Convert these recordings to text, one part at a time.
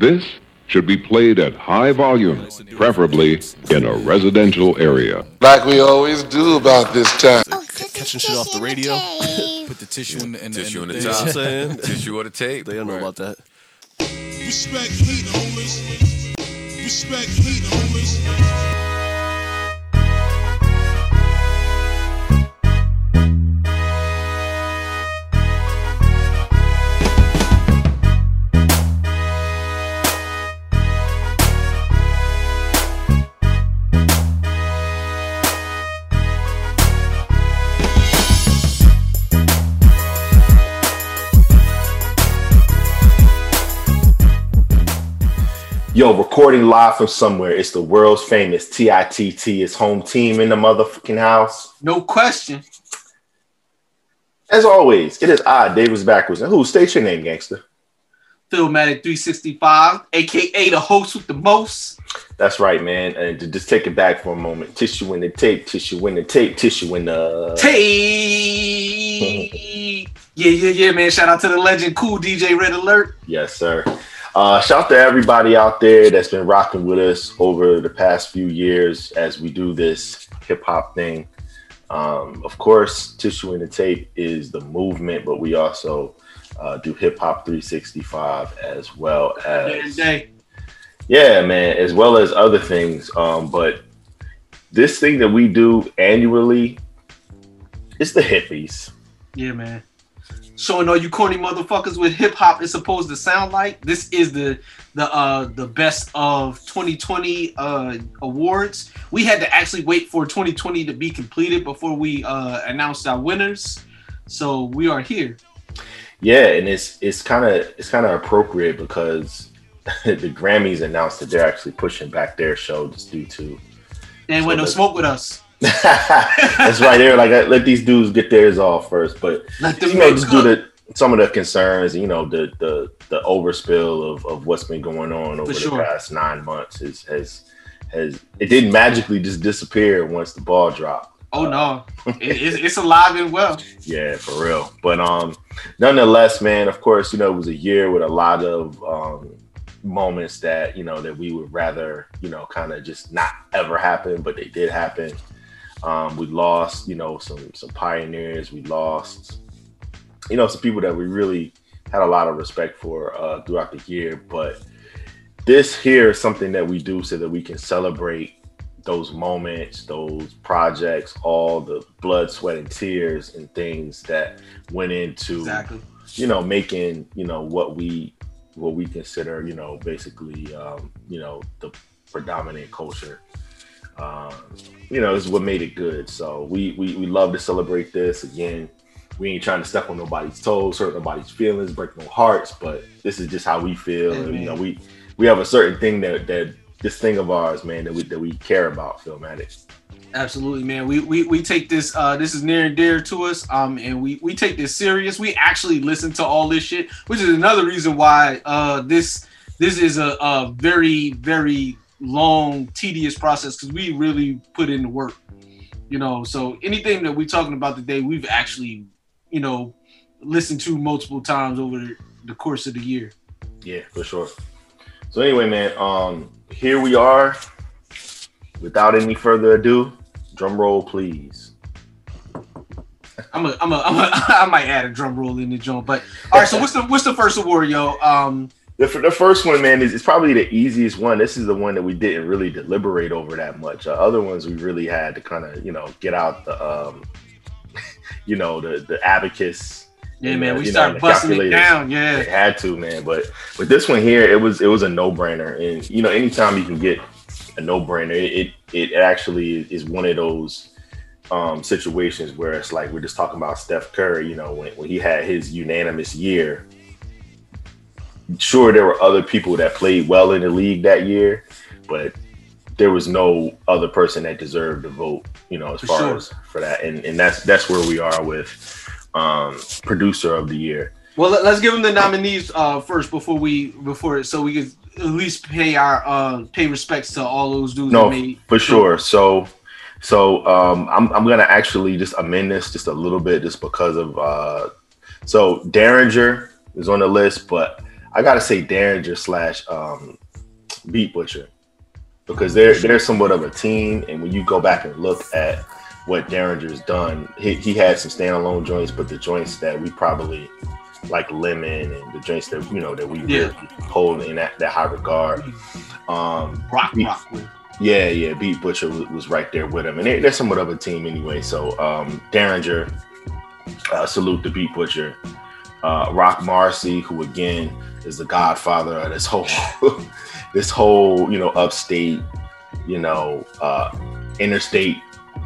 This should be played at high volume, preferably in a residential area. Like we always do about this time. Oh, catching shit off the radio. Put the tissue in the, in Tissue in the thing. top. You know what I'm saying? Tissue or the tape. They don't know Right. about that. Respect heat, homies. Respect heat, homies. Yo, recording live from somewhere. It's the world's famous TITT. It's home team in the motherfucking house. No question. As always, it is I, Davis Backwards. And who? State your name, gangster. Philmatic 365, aka the host with the most. That's right, man. And to just take it back for a moment. Tissue in the tape, tissue in the tape, tissue in the. tape. yeah, yeah, yeah, man. Shout out to the legend, Kool DJ Red Alert. Yes, sir. Uh, shout out to everybody out there that's been rocking with us over the past few years as we do this hip hop thing. Um, of course, Tissue in the Tape is the movement, but we also uh, do Hip Hop 365 as well as yeah, man, as well as other things. Um, but this thing that we do annually, it's the hippies. Yeah, man. Showing all you corny motherfuckers what hip hop is supposed to sound like. This is the the uh the best of 2020 uh awards. We had to actually wait for 2020 to be completed before we uh announced our winners. So we are here. Yeah, and it's it's kind of it's kind of appropriate because the Grammys announced that they're actually pushing back their show just due to. And when no smoke with us. That's right. there. like, let these dudes get theirs off first, but you know, just due up. to some of the concerns, you know, the the the overspill of of what's been going on over the past nine months is has has it didn't magically just disappear once the ball dropped. Oh no, it, it's, it's alive and well. Yeah, for real. But um, nonetheless, man. Of course, you know it was a year with a lot of um moments that you know that we would rather you know kind of just not ever happen, but they did happen. Um, we lost, you know, some some pioneers. We lost, you know, some people that we really had a lot of respect for uh, throughout the year. But this here is something that we do so that we can celebrate those moments, those projects, all the blood, sweat, and tears and things that went into Exactly. you know making you know what we what we consider you know basically um, you know the predominant culture um, you know this is what made it good so we, we we love to celebrate this again we ain't trying to step on nobody's toes hurt nobody's feelings break no hearts but this is just how we feel and, you know we we have a certain thing that that this thing of ours man that we that we care about Philmatic. Absolutely, man. We, we we take this uh this is near and dear to us. Um and we we take this serious. We actually listen to all this shit, which is another reason why uh this this is a, a very, very long, tedious process because we really put in the work. You know, so anything that we're talking about today, we've actually, you know, listened to multiple times over the course of the year. Yeah, for sure. So anyway, man, um, here we are. Without any further ado, drum roll, please. I'm a, I'm a, I'm a, I might add a drum roll in the joint, but all right. So what's the what's the first award, yo? Um, The, the first one, man, is it's probably the easiest one. This is the one that we didn't really deliberate over that much. Uh, other ones we really had to kind of, you know, get out the, um, you know, the the abacus. yeah, and, man, uh, we you know, start busting it down. Yeah. They had to, man. But with this one here, it was it was a no brainer, and you know, anytime you can get a no brainer, it, it it actually is one of those um, situations where it's like we're just talking about Steph Curry. You know, when, when he had his unanimous year. Sure, there were other people that played well in the league that year, but there was no other person that deserved the vote. You know, as For far sure. as for that, and and that's that's where we are with um, producer of the year. Well, let, us give them the nominees uh, first before we before so we can at least pay our uh, pay respects to all those dudes No, for sure. So, so um, I'm I'm gonna actually just amend this just a little bit, just because of uh, so Daringer is on the list, but I gotta say Daringer slash um, Beat Butcha because they're they're somewhat of a team, and when you go back and look at what Daringer's done, he, he had some standalone joints, but the joints that we probably like Lemon and the joints that you know that we Yeah. really hold in that, that high regard. Um, Rock, Beat- rock with. yeah, yeah, Beat Butcha was, was right there with him, and they, they're somewhat of a team anyway. So um, Derringer, uh, salute to Beat Butcha, uh, Roc Marci, who again is the godfather of this whole, this whole you know upstate, you know, uh, interstate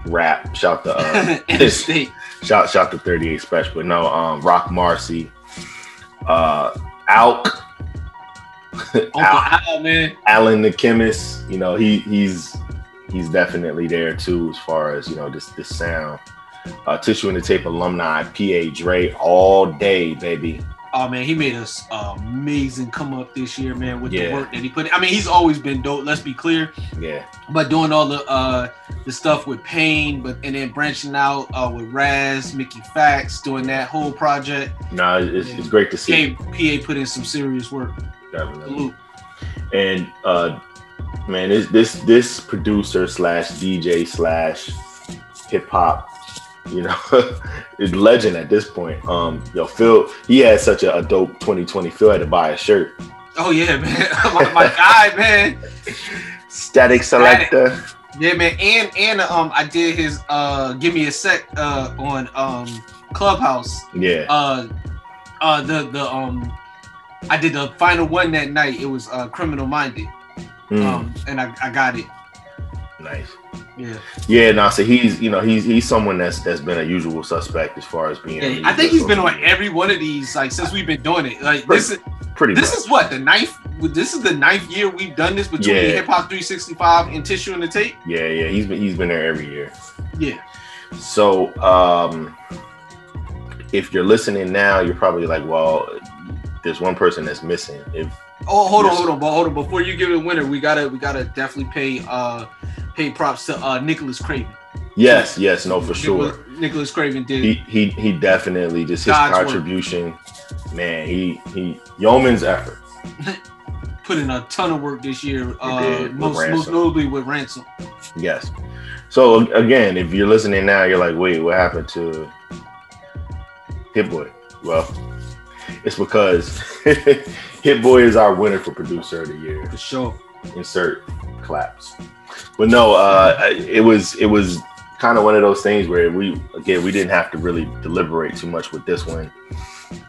rap. Shout to uh, Interstate. shout shout to 38 Special, but no, um, Roc Marci, uh, Alk. Uncle Al- Al, man. Alan the chemist, you know, he he's he's definitely there too as far as you know this this sound. Uh, Tissue and the Tape alumni, PA Dre all day, baby. Oh man, he made us amazing come up this year, man, with Yeah. the work that he put. I mean, he's always been dope. Let's be clear, Yeah, but doing all the uh the stuff with Pain, but and then branching out uh with Raz, Mickey Factz, doing that whole project. no, it's, it's great to see. PA, PA put in some serious work. Definitely. And uh, man, this this this producer slash DJ slash hip hop, you know, legend at this point. Um, yo, Phil, he had such a, a dope 2020. Phil had to buy a shirt. Oh yeah, man, my, my guy, man. Statik Selektah. Yeah, man, and and um, I did his uh, give me a sec uh on um Clubhouse. Yeah. Uh, uh, the the um, I did the final one that night. It was uh, Criminal Minded. Mm, Um, and I, I got it. nice. Yeah, Yeah, no, so he's you know he's he's someone that's that's been a usual suspect as far as being. yeah. I think he's been on every one of these like since we've been doing it. Like this is pretty this much. is what the ninth. This is the ninth year we've done this between Yeah. Hip Hop 365 and Tissue and the Tape. yeah, yeah, he's been he's been there every year. Yeah. So um, if you're listening now, you're probably like, well, there's one person that's missing. If Oh, hold on, hold on, but hold on. Before you give it a winner, we gotta we gotta definitely pay uh pay props to uh Nicholas Craven. yes, yes, no, for sure. Nicholas, Nicholas Craven did. He he he definitely just his God's work. contribution, man. He he yeoman's effort. put in a ton of work this year. Uh, most most notably with Ransom. Yes. So again, if you're listening now, you're like, wait, what happened to Hit Boy? Well, it's because Hit Boy is our winner for producer of the year. For sure. Insert claps. But no, uh, it was it was kind of one of those things where we again we didn't have to really deliberate too much with this one.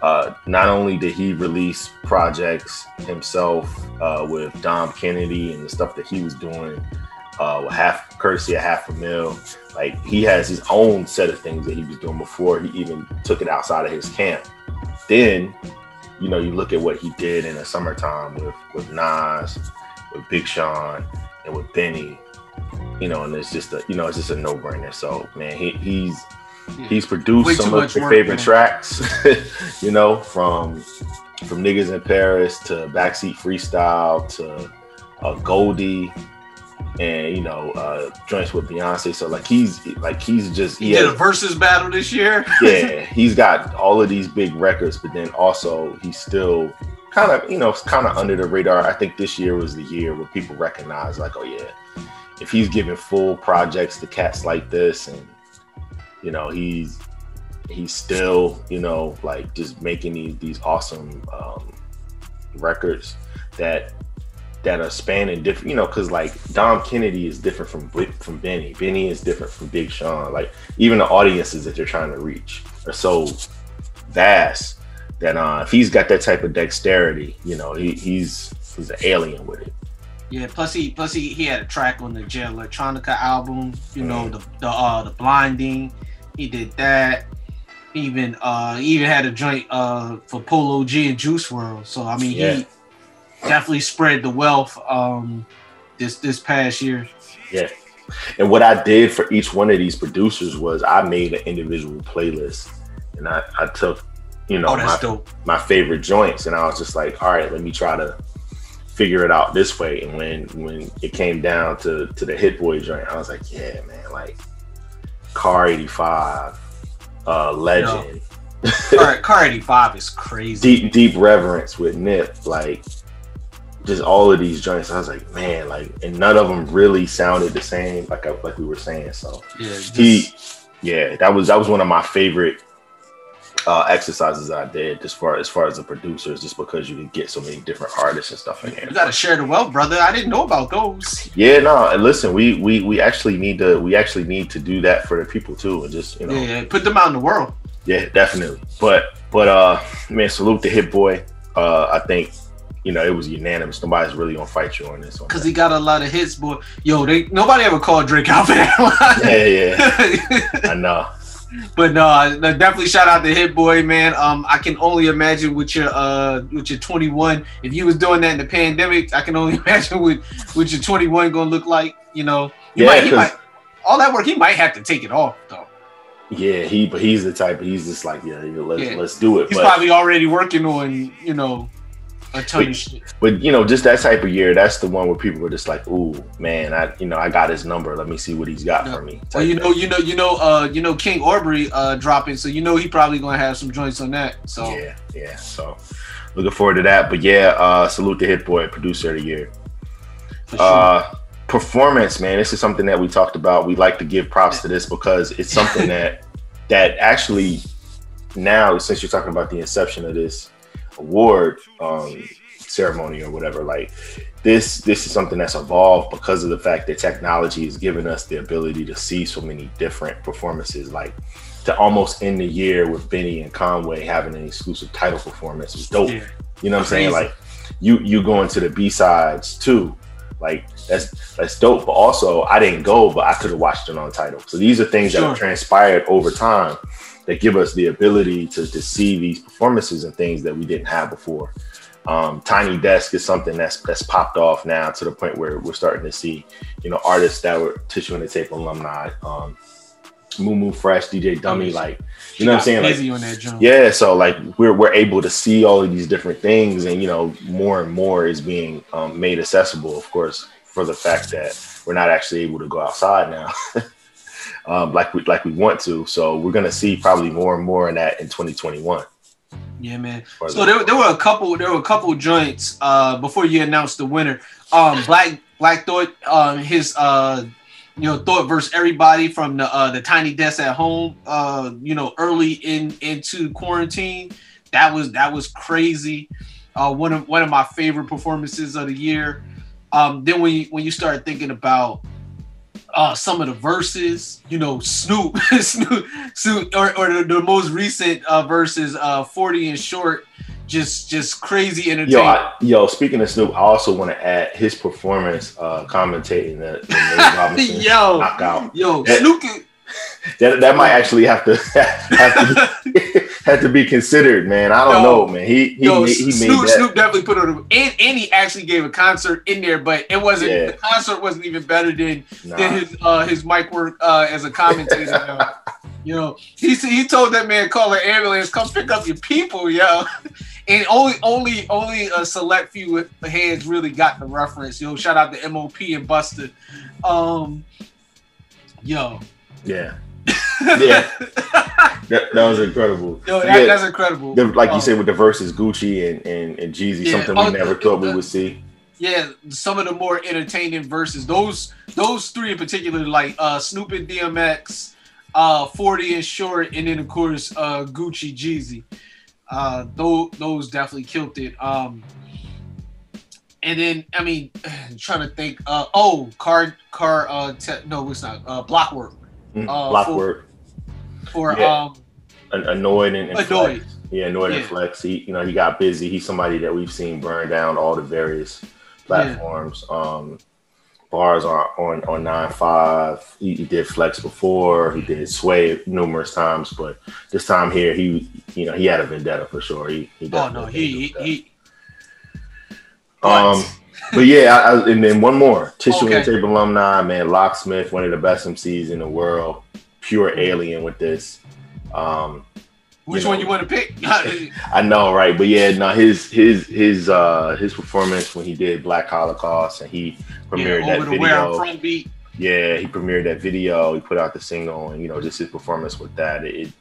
Uh, not only did he release projects himself uh, with Dom Kennedy and the stuff that he was doing, uh, with half courtesy of half a mil. Like he has his own set of things that he was doing before he even took it outside of his camp. Then, you know, you look at what he did in the summertime with with Nas, with Big Sean, and with Benny. You know, and it's just a you know it's just a no brainer. So man, he, he's Yeah. he's produced Way some of your favorite man. tracks. you know, from from niggas in Paris to backseat freestyle to uh, Goldie and you know uh joints with Beyonce. So like he's like he's just He he did a Verzuz battle this year. yeah he's got all of these big records, but then also he's still kind of you know kind of under the radar. I think this year was the year where people recognize like oh yeah, if he's giving full projects to cats like this and you know he's he's still you know like just making these these awesome um records that that are spanning different you know because like dom kennedy is different from from benny. Benny is different from big sean. Like even the audiences that they're trying to reach are so vast that uh if he's got that type of dexterity you know he, he's he's an alien with it Yeah. Plus he plus he, he had a track on the Jay Electronica album. You know Mm. the the uh the blinding. He did that. He even uh he even had a joint uh for Polo G and Juice WRLD. So I mean Yeah. he definitely spread the wealth um this this past year. Yeah. And what I did for each one of these producers was I made an individual playlist and I, I took, you know, Oh, my, dope. my favorite joints and I was just like, all right, let me try to figure it out this way. And when when it came down to to the Hit Boy joint, I was like, yeah, man, like Car 85, uh Legend, Car, Car 85 is crazy. deep deep reverence with Nip, like just all of these joints. I was like, man, like, and none of them really sounded the same, like I, like we were saying. So Yeah, just- he, yeah, that was that was one of my favorite uh, exercises I did, as far as far as the producers, just because you can get so many different artists and stuff in there. you gotta share the wealth, brother. I didn't know about those. Yeah, no, and listen, we we we actually need to we actually need to do that for the people too, and just you know, Yeah, put them out in the world. Yeah, definitely. But but uh man, salute to Hit Boy. Uh I think you know it was unanimous. Nobody's really gonna fight you on this one. Cause he got a lot of hits, boy. Yo, they nobody ever called Drake out for that Yeah, yeah. I know. But no, I- definitely shout out to Hit Boy, man. Um, I can only imagine with your uh with your 21. If you was doing that in the pandemic, I can only imagine what what your 21 gonna look like. You know, he Yeah, might, he might all that work. He might have to take it off though. Yeah, he but he's the type he's just like, yeah, yeah, let's Yeah. let's do it. He's But probably already working on you know ton of shit. but you know, just that type of year, that's the one where people were just like, ooh, man, I you know, I got his number. Let me see what he's got for me. Well, you know, you know, you know, uh, you know, King Aubrey uh dropping, so you know he probably gonna have some joints on that. So Yeah, yeah. So looking forward to that. But yeah, uh salute to Hit Boy, producer of the year. sure. Uh, performance, man. This is something that we talked about. We like to give props to this because it's something that that actually now, since you're talking about the inception of this award um, ceremony or whatever, like this, this is something that's evolved because of the fact that technology has given us the ability to see so many different performances. Like to almost end the year with Benny and Conway having an exclusive Tidal performance is dope. Yeah. You know what I'm saying? Like you you going to the B sides too. Like that's that's dope. But also I didn't go, but I could have watched it on Tidal. So these are things that have transpired over time that give us the ability to, to see these performances and things that we didn't have before. Um, Tiny Desk is something that's that's popped off now to the point where we're starting to see, you know, artists that were Tissue and the Tape alumni, um, Mumu Fresh, DJ Dummy, like, you know what I'm saying? Like, on that yeah, so like we're we're able to see all of these different things, and you know, more and more is being um, made accessible. Of course, for the fact that we're not actually able to go outside now, um, like we like we want to. So we're gonna see probably more and more in that in 2021. Yeah, man. So there, there were a couple. There were a couple joints uh, before you announced the winner. Um, Black Black Thought, um, his uh, you know Thought versus everybody from the uh, the Tiny Desk at Home. Uh, you know, early in into quarantine. That was that was crazy. Uh, one of one of my favorite performances of the year. Um, then when you, when you start thinking about uh, some of the verses, you know, Snoop, Snoop, Snoop or, or the, the most recent uh, verses, uh, 40 and short, just just crazy entertaining. Yo, I, yo. Speaking of Snoop, I also want to add his performance uh, commentating the, the Robinson Yo. knockout. Yo, That- Snoop, That that might actually have to have to have to be considered, man. I don't Yo. know, man. He he yo, made, he made Snoop. Snoop definitely put on a, and, and he actually gave a concert in there, but it wasn't Yeah. the concert wasn't even better than Nah. than his uh his mic work uh as a commentator. yo. You know, he he told that man call an ambulance, come pick up your people, yo. And only only only a select few with hands really got the reference. Yo, shout out to MOP and Buster. Um, yo, Yeah. Yeah. That, that was incredible. yo, that, Yeah, that's incredible. the- like you Um, said with the verses Gucci and, and, and Jeezy, Yeah, something oh, we never the- thought we would see. yeah, some of the more entertaining verses. Those those three in particular, like uh Snoop and DMX, uh 40 and short, and then of course uh Gucci Jeezy. Uh those those definitely killed it. Um and then I mean trying to think uh oh car car uh te- no it's not uh blockwork Mm, uh, Block for- or Yeah. um an- annoyed and, and Annoyed. Flex. Yeah, annoyed and flex. He, you know, he got busy. He's somebody that we've seen burn down all the various platforms. Um, bars on on on nine five. He, he did flex before. He did sway numerous times, but this time here, he you know he had a vendetta for sure. He, he oh no he he, he Um, but yeah, I, I, and then one more tissue Okay. and tape alumni, man, Locksmith, one of the best MCs in the world, pure alien with this. Um, which you one know. you want to pick I know, right? But yeah, no, his his his uh his performance when he did Black Holocaust and he premiered yeah, that over the where I'm video. Yeah, he premiered that video. He put out the single, and you know, just his performance with that. It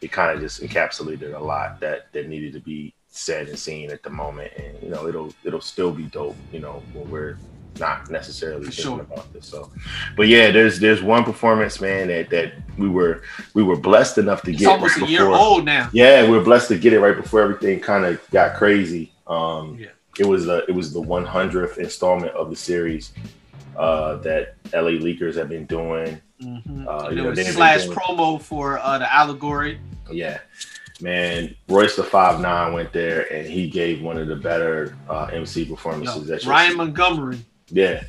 it kind of just encapsulated a lot that that needed to be said and seen at the moment, and you know it'll it'll still be dope, you know, when we're not necessarily thinking sure. about this. So, but yeah, there's there's one performance, man, that that we were we were blessed enough to It's get almost right a year before- old now. yeah, we are blessed to get it right before everything kind of got crazy. Um, Yeah. It was the it was the 100th installment of the series uh, that LA Leakers have been doing. Mhm. Uh, you it know, slash doing- promo for uh, the allegory. Yeah, man, Royce the Five Nine went there and he gave one of the better uh, MC Yo, performances. that Ryan Montgomery. yeah,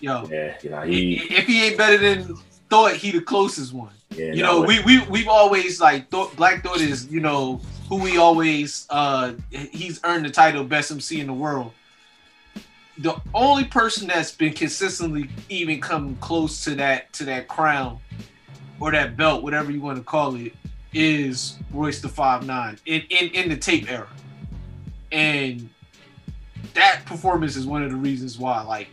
Yo, yeah, you know he, if he ain't better than Thought, he the closest one. yeah, you no, know, we we we've always like thought Black Thought is you know who we always uh he's earned the title best MC in the world. The only person that's been consistently even come close to that to that crown or that belt, whatever you want to call it, is Royce the Five Nine in in in the tape era, and that performance is one of the reasons why. Like,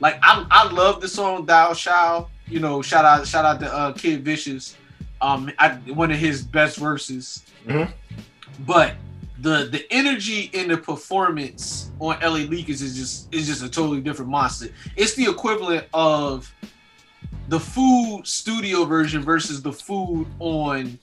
like I I love the song Thou Shall. You know, shout out shout out to uh, Kid Vishis. Um, I, one of his best verses. Mhm. But the the energy in the performance on LA Leakers is just is just a totally different monster. It's the equivalent of the food studio version versus the food on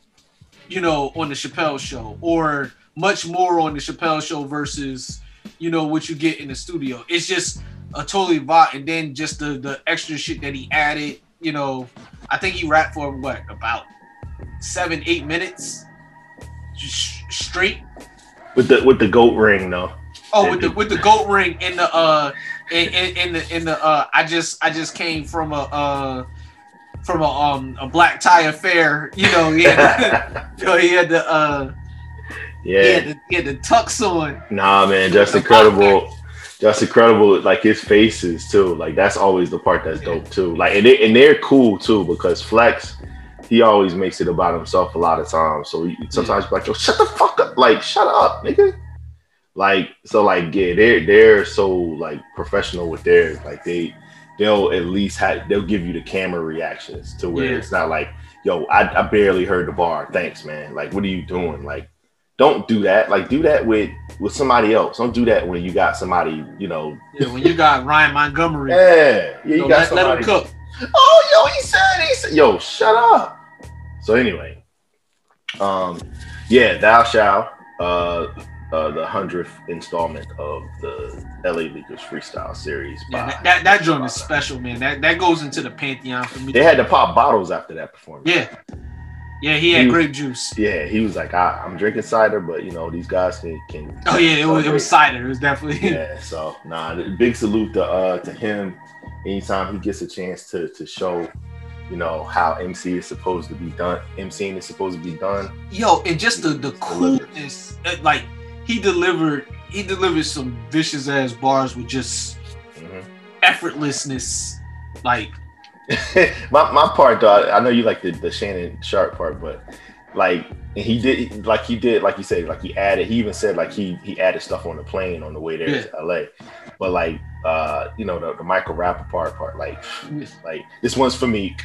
you know on the Chappelle show or much more on the Chappelle show versus you know what you get in the studio. It's just a totally vibe and then just the the extra shit that he added, you know, I think he rapped for what about 7 8 minutes just straight with the with the goat ring though. Oh, with the with the goat ring in the uh in, in, in the in the uh I just I just came from a uh from a um a black tie affair, you know, he had, you know, he had the uh he Yeah, had the, he had the tux on. Nah, man, just incredible. Just incredible. Like his faces too. Like that's always the part that's dope too. Like and they and they're cool too because Flex, he always makes it about himself a lot of times. So he, sometimes like, yo, shut the fuck up. Like, shut up, nigga. Like so, like yeah, they're they're so like professional with theirs. Like they they'll at least have they'll give you the camera reactions to where Yeah. it's not like, yo, I, I barely heard the bar. Thanks, man. Like, what are you doing? Like, don't do that. Like, do that with with somebody else. Don't do that when you got somebody, you know. Yeah, when you got Ryan Montgomery, Yeah, yeah, you know, got let, let him cook. Oh, yo, he said, he said, yo, shut up. So anyway, um, yeah, thou shall, uh, uh, the hundredth installment of the LA Leakers freestyle series. Yeah, that, that, that joint is special, man. That that goes into the pantheon for me. They had to pop bottles after that performance. yeah, yeah, he had He- grape juice. Yeah, he was like, I, I'm drinking cider, but you know these guys can. can Oh yeah, it was, it was cider. It was definitely yeah, so nah, big salute to uh to him. Anytime he gets a chance to to show, you know, how MC is supposed to be done. MCing is supposed to be done. yo, and just the the coolness, uh, like he delivered, he delivered some vicious ass bars with just Mhm. effortlessness. Like, my my part though, I know you like the, the Shannon Sharpe part, but like he did like he did like you said like he added he even said like he he added stuff on the plane on the way there Yeah. to LA, but like uh you know the, the Michael Rapaport part part like like this one's for Meek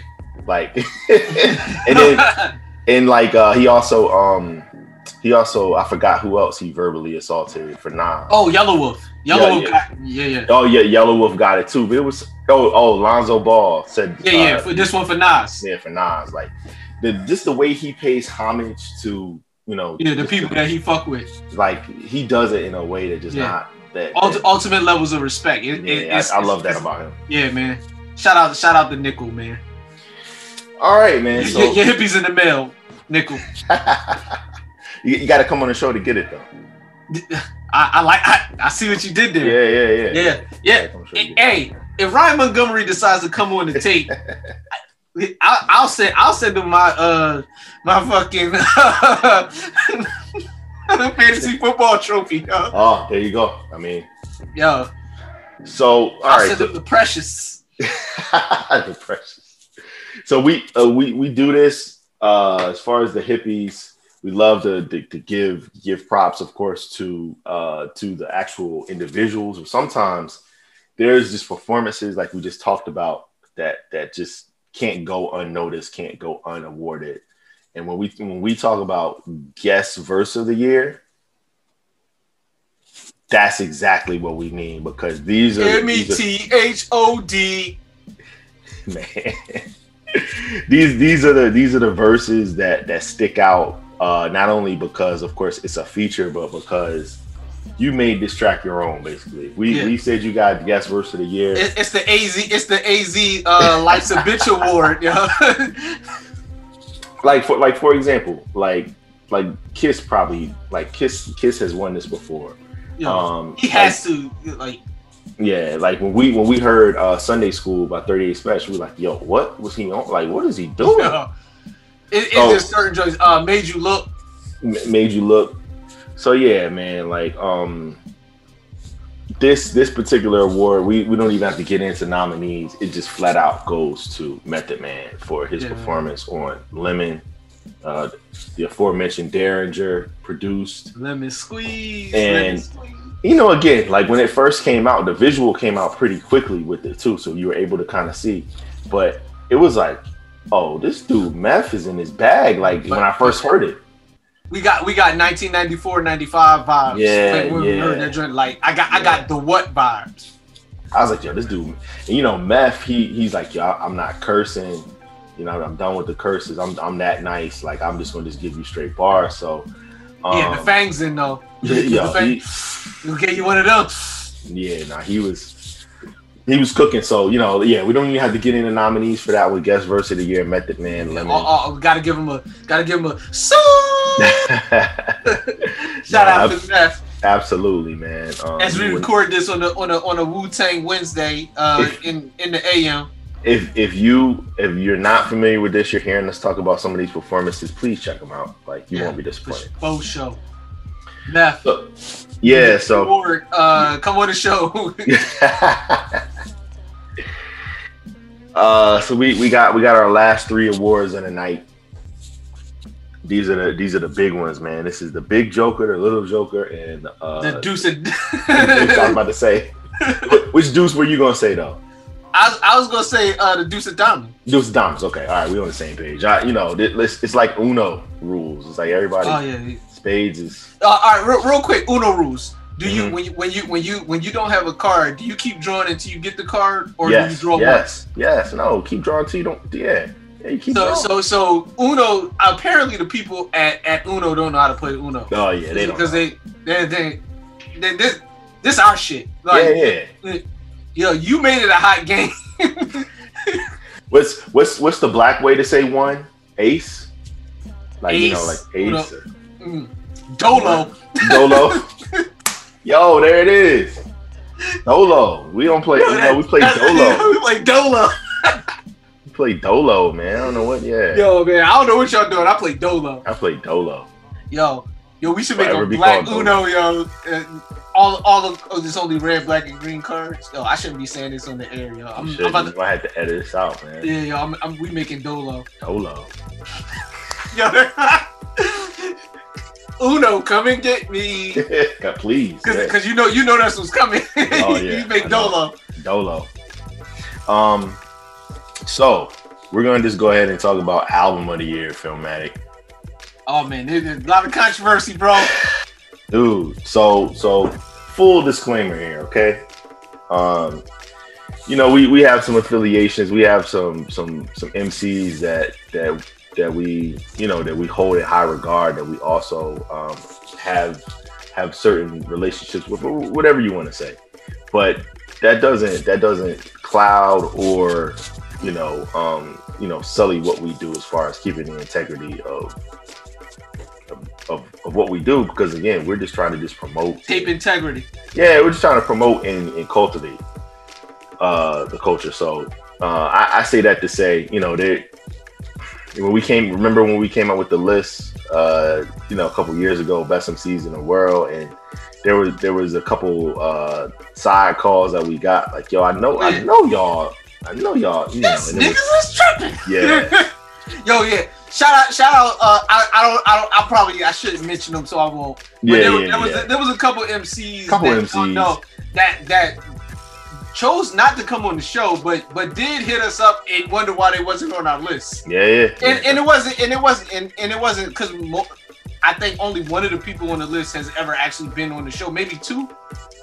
like and then and like uh he also um he also I forgot who else he verbally assaulted for Nas. oh, Yelawolf, Yellow Yeah, Wolf, yeah. got yeah, yeah, Oh yeah, Yelawolf got it too, but it was oh oh Lonzo Ball said yeah, yeah. uh, For this one for Nas, yeah for Nas like the just the way he pays homage to you know yeah, the people that he fuck with, like he does it in a way that just Yeah. not that, Ult- that- ultimate levels of respect. It, yeah, it- I, I love that about him. Yeah, man. Shout out, shout out to Nickel, man. All right, man. So your, your hippies in the mail, Nickel. you, you got to come on the show to get it though. I, I like. I, I see what you did there. yeah, yeah. Yeah, yeah. gotta come on the show to get it. Hey, if Ryan Montgomery decides to come on the tape, I, I'll send. I'll send him my uh my fucking fantasy football trophy. Yo, Oh, there you go. I mean, yo so all I'll right. send so- him the precious. the precious. So we uh, we we do this uh, as far as the hippies. We love to, to, to give give props, of course, to uh, to the actual individuals. Sometimes there's just performances like we just talked about that that just can't go unnoticed, can't go unawarded. And when we when we talk about guest verse of the year, that's exactly what we mean because these are M E T H O D. man. these these are the these are the verses that that stick out uh not only because of course it's a feature but because you made this track your own basically we Yeah. we said you got guest verse of the year It, it's the AZ. It's the AZ uh, Life's a Bitch Award. Yo. like for like for example like like kiss probably like kiss kiss has won this before Yo, um he has to like. yeah like when we when we heard uh sunday school by 38 Spesh we were like yo what was he on like what is he doing Yo. It, it's Oh. just certain joints. Uh, made you look. m- made you look so yeah man like um this this particular award we, we don't even have to get into nominees it just flat out goes to method man for his Yeah. performance on lemon uh the aforementioned Daringer produced Lemon squeeze. And- lemon squeeze. you know again like when it first came out the visual came out pretty quickly with it too so you were able to kind of see but it was like oh this dude meth is in his bag like when i first heard it we got we got 1994, 95 vibes. Yeah, when yeah. Like I got I got the what vibes. I was like, yo, this dude, and you know, Meth, he he's like, yo, I'm not cursing. You know, I'm done with the curses. I'm I'm that nice. Like, I'm just gonna just give you straight bars. So, um, yeah, the fangs in though. yeah, the fang- We'll get you one of those. yeah, nah, he was he was cooking. So, you know, yeah, we don't even have to get into nominees for that with guest verse of the year, Method Man, Lemon. Oh, oh, gotta give him a gotta give him a song. Shout Nah, out ab- to Meth. Absolutely, man. Um, As we record this on a on a on a Wu Tang Wednesday uh, If- in in the AM. if if you if you're not familiar with this, you're hearing us talk about some of these performances. Please check them out. Like, you won't be disappointed. Faux show. Meth. So, yeah. So. Uh, come on the show. uh, so we, we got we got our last three awards in the night. These are the these are the big ones, man. This is the big Joker, the little Joker, and uh, the Deuce. I was about to say. Which Deuce were you gonna say though? I, was- I was gonna say uh, the Deuce of Diamond. Deuce of Diamonds. Okay, all right, we on the same page. I, you know, it's, it's like Uno rules. It's like everybody Oh yeah. Spades is. Uh, all right, real, real quick. Uno rules. Do you Mhm. when you when you when you when you don't have a card, do you keep drawing until you get the card, or do you draw yes, yes. No, keep drawing until you don't. Yeah, yeah. You keep? So drawing. so so Uno. Apparently, the people at, at Uno don't know how to play Uno oh yeah, they don't. because they they they, they this this our shit. Like, yeah, yeah. yo, you made it a hot game. What's what's what's the black way to say one? Ace. Like you know, like Ace. Uno. or Mm. Dolo. Dolo. Yo, there it is. Dolo. We don't play. You know, we play Dolo. we play Dolo. We play Dolo, man. I don't know what. Yeah. Yo, man, I don't know what y'all doing. I play Dolo. I play Dolo. Yo, yo, we should make a black Uno, yo. And all, all of oh, there's only red, black, and green cards. Yo, I shouldn't be saying this on the air, yo. I'm, I'm about to, might have to edit this out, man. yeah, yo, I'm, I'm, we making Dolo. Dolo. Yo, Uno, come and get me, God, Please. cause, yeah. you know, you know that's what's coming. Oh, yeah, you make Dolo. Dolo. Um. So we're gonna just go ahead and talk about album of the year, Filmatic. Oh man, there's there's a lot of controversy, bro. dude so so full disclaimer here okay um you know we we have some affiliations we have some some some mcs that that that we you know that we hold in high regard that we also um have have certain relationships with whatever you want to say. But that doesn't that doesn't cloud or you know um you know sully what we do as far as keeping the integrity of of, of what we do because again we're just trying to just promote Tape integrity. yeah we're just trying to promote and, and cultivate uh the culture. So uh I, I say that to say you know that when we came remember when we came out with the list uh you know a couple years ago best MCs in the world and there was there was a couple uh side calls that we got like yo I know I know y'all I know y'all you know This niggas was, is tripping. yeah Yo, yeah. Shout out, shout out. Uh, I, I don't, I don't, I probably, I shouldn't mention them, so I won't. But yeah there, yeah, there was, yeah. there was a couple MCs. Couple that, MCs. No, that that chose not to come on the show, but but did hit us up and wonder why they wasn't on our list. Yeah, yeah. And, and it wasn't, and it wasn't, and, and it wasn't because I think only one of the people on the list has ever actually been on the show. Maybe two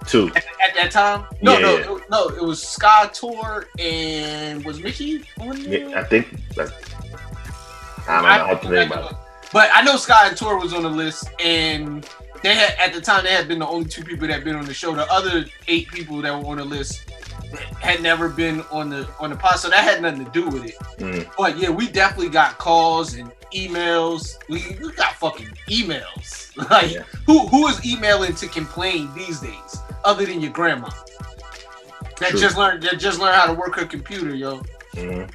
Two. at, at that time. No, Yeah, no, yeah. It, no. It was Sky Torae and was Mickey on there? Yeah, I think. That, I don't know. I to think about it. But I know Sky and Torae was on the list, and they had at the time they had been the only two people that had been on the show. The other eight people that were on the list had never been on the on the pod, so that had nothing to do with it. Mm. But yeah, we definitely got calls and emails. We, we got fucking emails. like Yeah. who who is emailing to complain these days, other than your grandma? That True. just learned that just learned how to work her computer, yo. Mhm.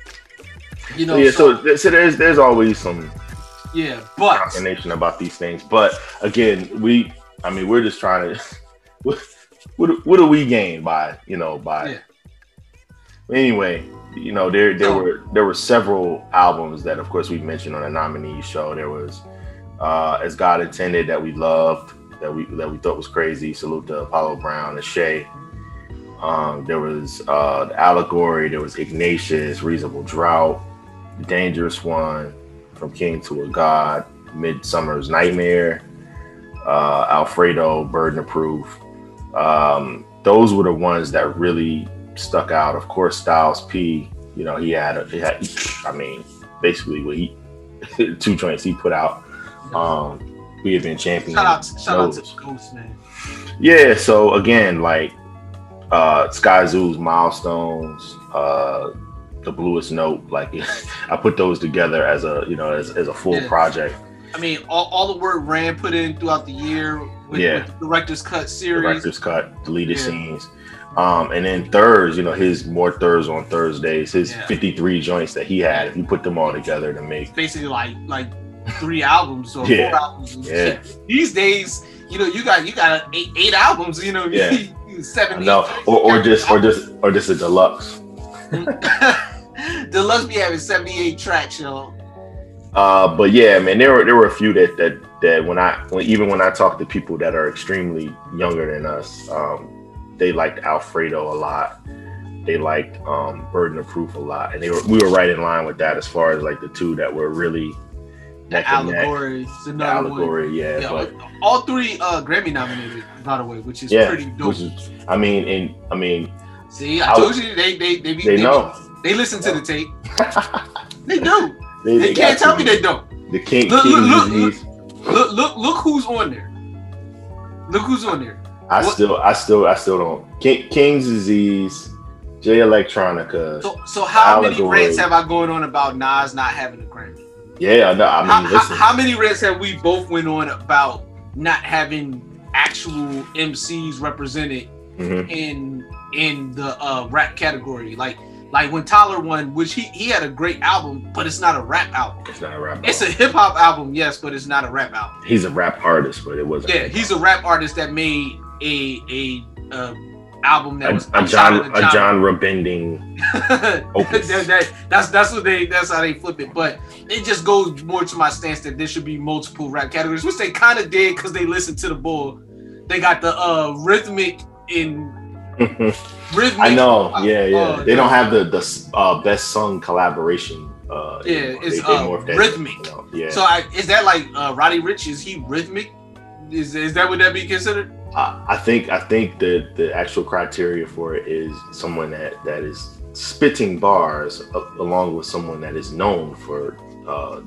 You know, yeah, so, so, so there's there's always some yeah, but consternation about these things, but again, we, I mean, we're just trying to, what, what, do- what do we gain by, you know, by, Yeah. Anyway, you know, there there were there were several albums that, of course, we mentioned on the nominee show. There was, uh, as God intended, that we loved, that we that we thought was crazy. Salute to Apollo Brown and Che. Um, there was uh, the allegory. There was Ignatius, Reasonable Drought, The Dangerous One, From King to a God, Midsummer's Nightmare, uh, Alfredo, Burden of Proof. Um, those were the ones that really stuck out. Of course, Styles P. You know, he had, a, he had I mean, basically what he two joints he put out. Um, we have been champions. shout out, shout out to. Ghost man. Yeah, so again, like uh Skyzoo's milestones, uh the bluest note, like I put those together as a you know as, as a full Yeah. project. I mean, all, all the work Rand put in throughout the year with, Yeah. with the director's cut series. Director's cut, deleted Yeah. scenes. Um and then thirds, you know, his more thirds on Thursdays, his Yeah. 53 joints that he had, if you put them all together to make Basically, like like three albums or Yeah. four albums. Yeah. These days, you know, you got you got eight, eight albums. You know, Yeah. seven. no or, or just or just or just a deluxe. Deluxe be having seventy eight tracks, yo. Uh, but yeah, man, there were there were a few that that that when I when, even when I talk to people that are extremely younger than us, um, they liked Alfredo a lot. They liked um, Burden of Proof a lot, and they were we were right in line with that as far as like the two that were really The neck and neck. allegory, The another one. allegory, yeah, Yeah, but all three uh, Grammy nominated, by the way, which is yeah, pretty dope. which is, I mean, and I mean, See, I I told you they they they, be, they be- know they listen to the tape. They do. They, They, got can't tell me they don't. The king, Look, king look, look, disease. Look, look, look who's on there. Look who's on there. I what- still, I still, I still don't. King, King's disease, Jay Electronica. So, so how many Allegory. rants have I going on about Nas not having a Grammy? Yeah, I know. I mean, How, how, listen. how many rants have we both went on about not having actual MCs represented Mhm. in in the uh, rap category? Like like when Tyler won, which he he had a great album, but it's not a rap album. It's not a rap. It's a hip hop album, yes, but it's not a rap album. He's a rap artist, but it wasn't. Yeah, he's a rap artist that made a a uh, album that a, was a genre, a genre bending opus. that, that- that's that's what they that's how they flip it. But it just goes more to my stance that there should be multiple rap categories, which they kind of did because they listened to the bull. They got the uh rhythmic in rhythmic. I know. Yeah, yeah. uh, they don't have the the uh, best sung collaboration. Uh, Yeah, anymore. it's, They- they uh, rhythmic. you know, Yeah. So I, is that like uh, Roddy Ricch? Is he rhythmic? Is is that would that be considered? I, I think I think the the actual criteria for it is someone that that is spitting bars a- along with someone that is known for uh,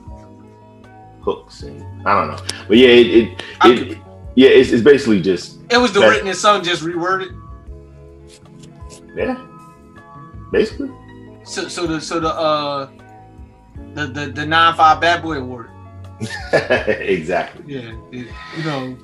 hooks and I don't know, but yeah, it, it, it yeah, it's, it's basically just It was the That- written and sung just reworded. Yeah, basically. So so the so the uh the the the nine five bad boy award. exactly. Yeah, it, you know.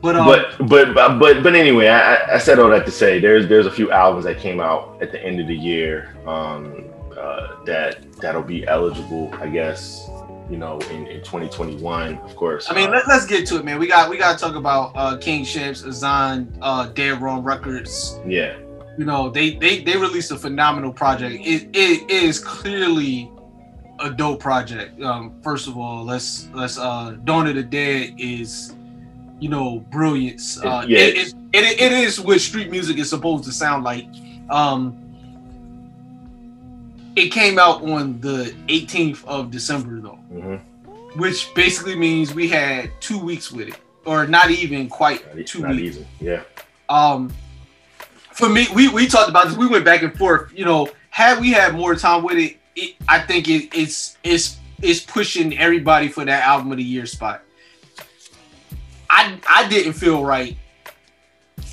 But um, but but but but anyway, I, I- said all that to say there's there's a few albums that came out at the end of the year um, uh, that that'll be eligible, I guess. You know, in, in 2021, of course. I mean, uh, let, let's get to it, man. We got we got to talk about uh, King Shamps, Azan, uh, Dead Wrong Records. yeah, You know, they they they released a phenomenal project. It it is clearly a dope project. Um, first of all, let's let's uh, Dawn of the Dead is, you know, brilliance. Uh, Yeah. it, it, it, it is what street music is supposed to sound like. Um, it came out on the 18th of December though, hmm which basically means we had two weeks with it, or not even quite two Not weeks. easy. Yeah. Um, for me, we we talked about this. We went back and forth. You know, had we had more time with it, it I think it, it's it's it's pushing everybody for that album of the year spot. I I didn't feel right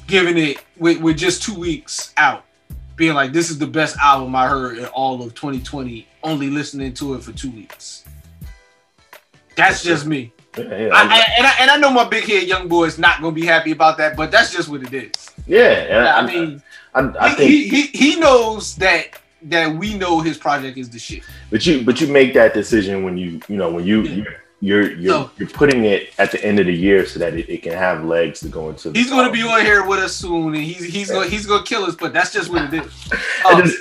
giving it with, with just two weeks out, being like this is the best album I heard in all of 2020. Only listening to it for two weeks. That's just me. Yeah, yeah. I, I, and, I, and I know my big head young boy is not gonna be happy about that, but that's just what it is. yeah. I mean, I, think, he, he he knows that that we know his project is the shit. but you, but you make that decision when you, you know, when you, Yeah. you're, you're, you're, No. you're putting it at the end of the year so that it, it can have legs to go into. He's gonna be on here with us soon, and he's he's gonna he's gonna kill us. But that's just what it is. Um, just-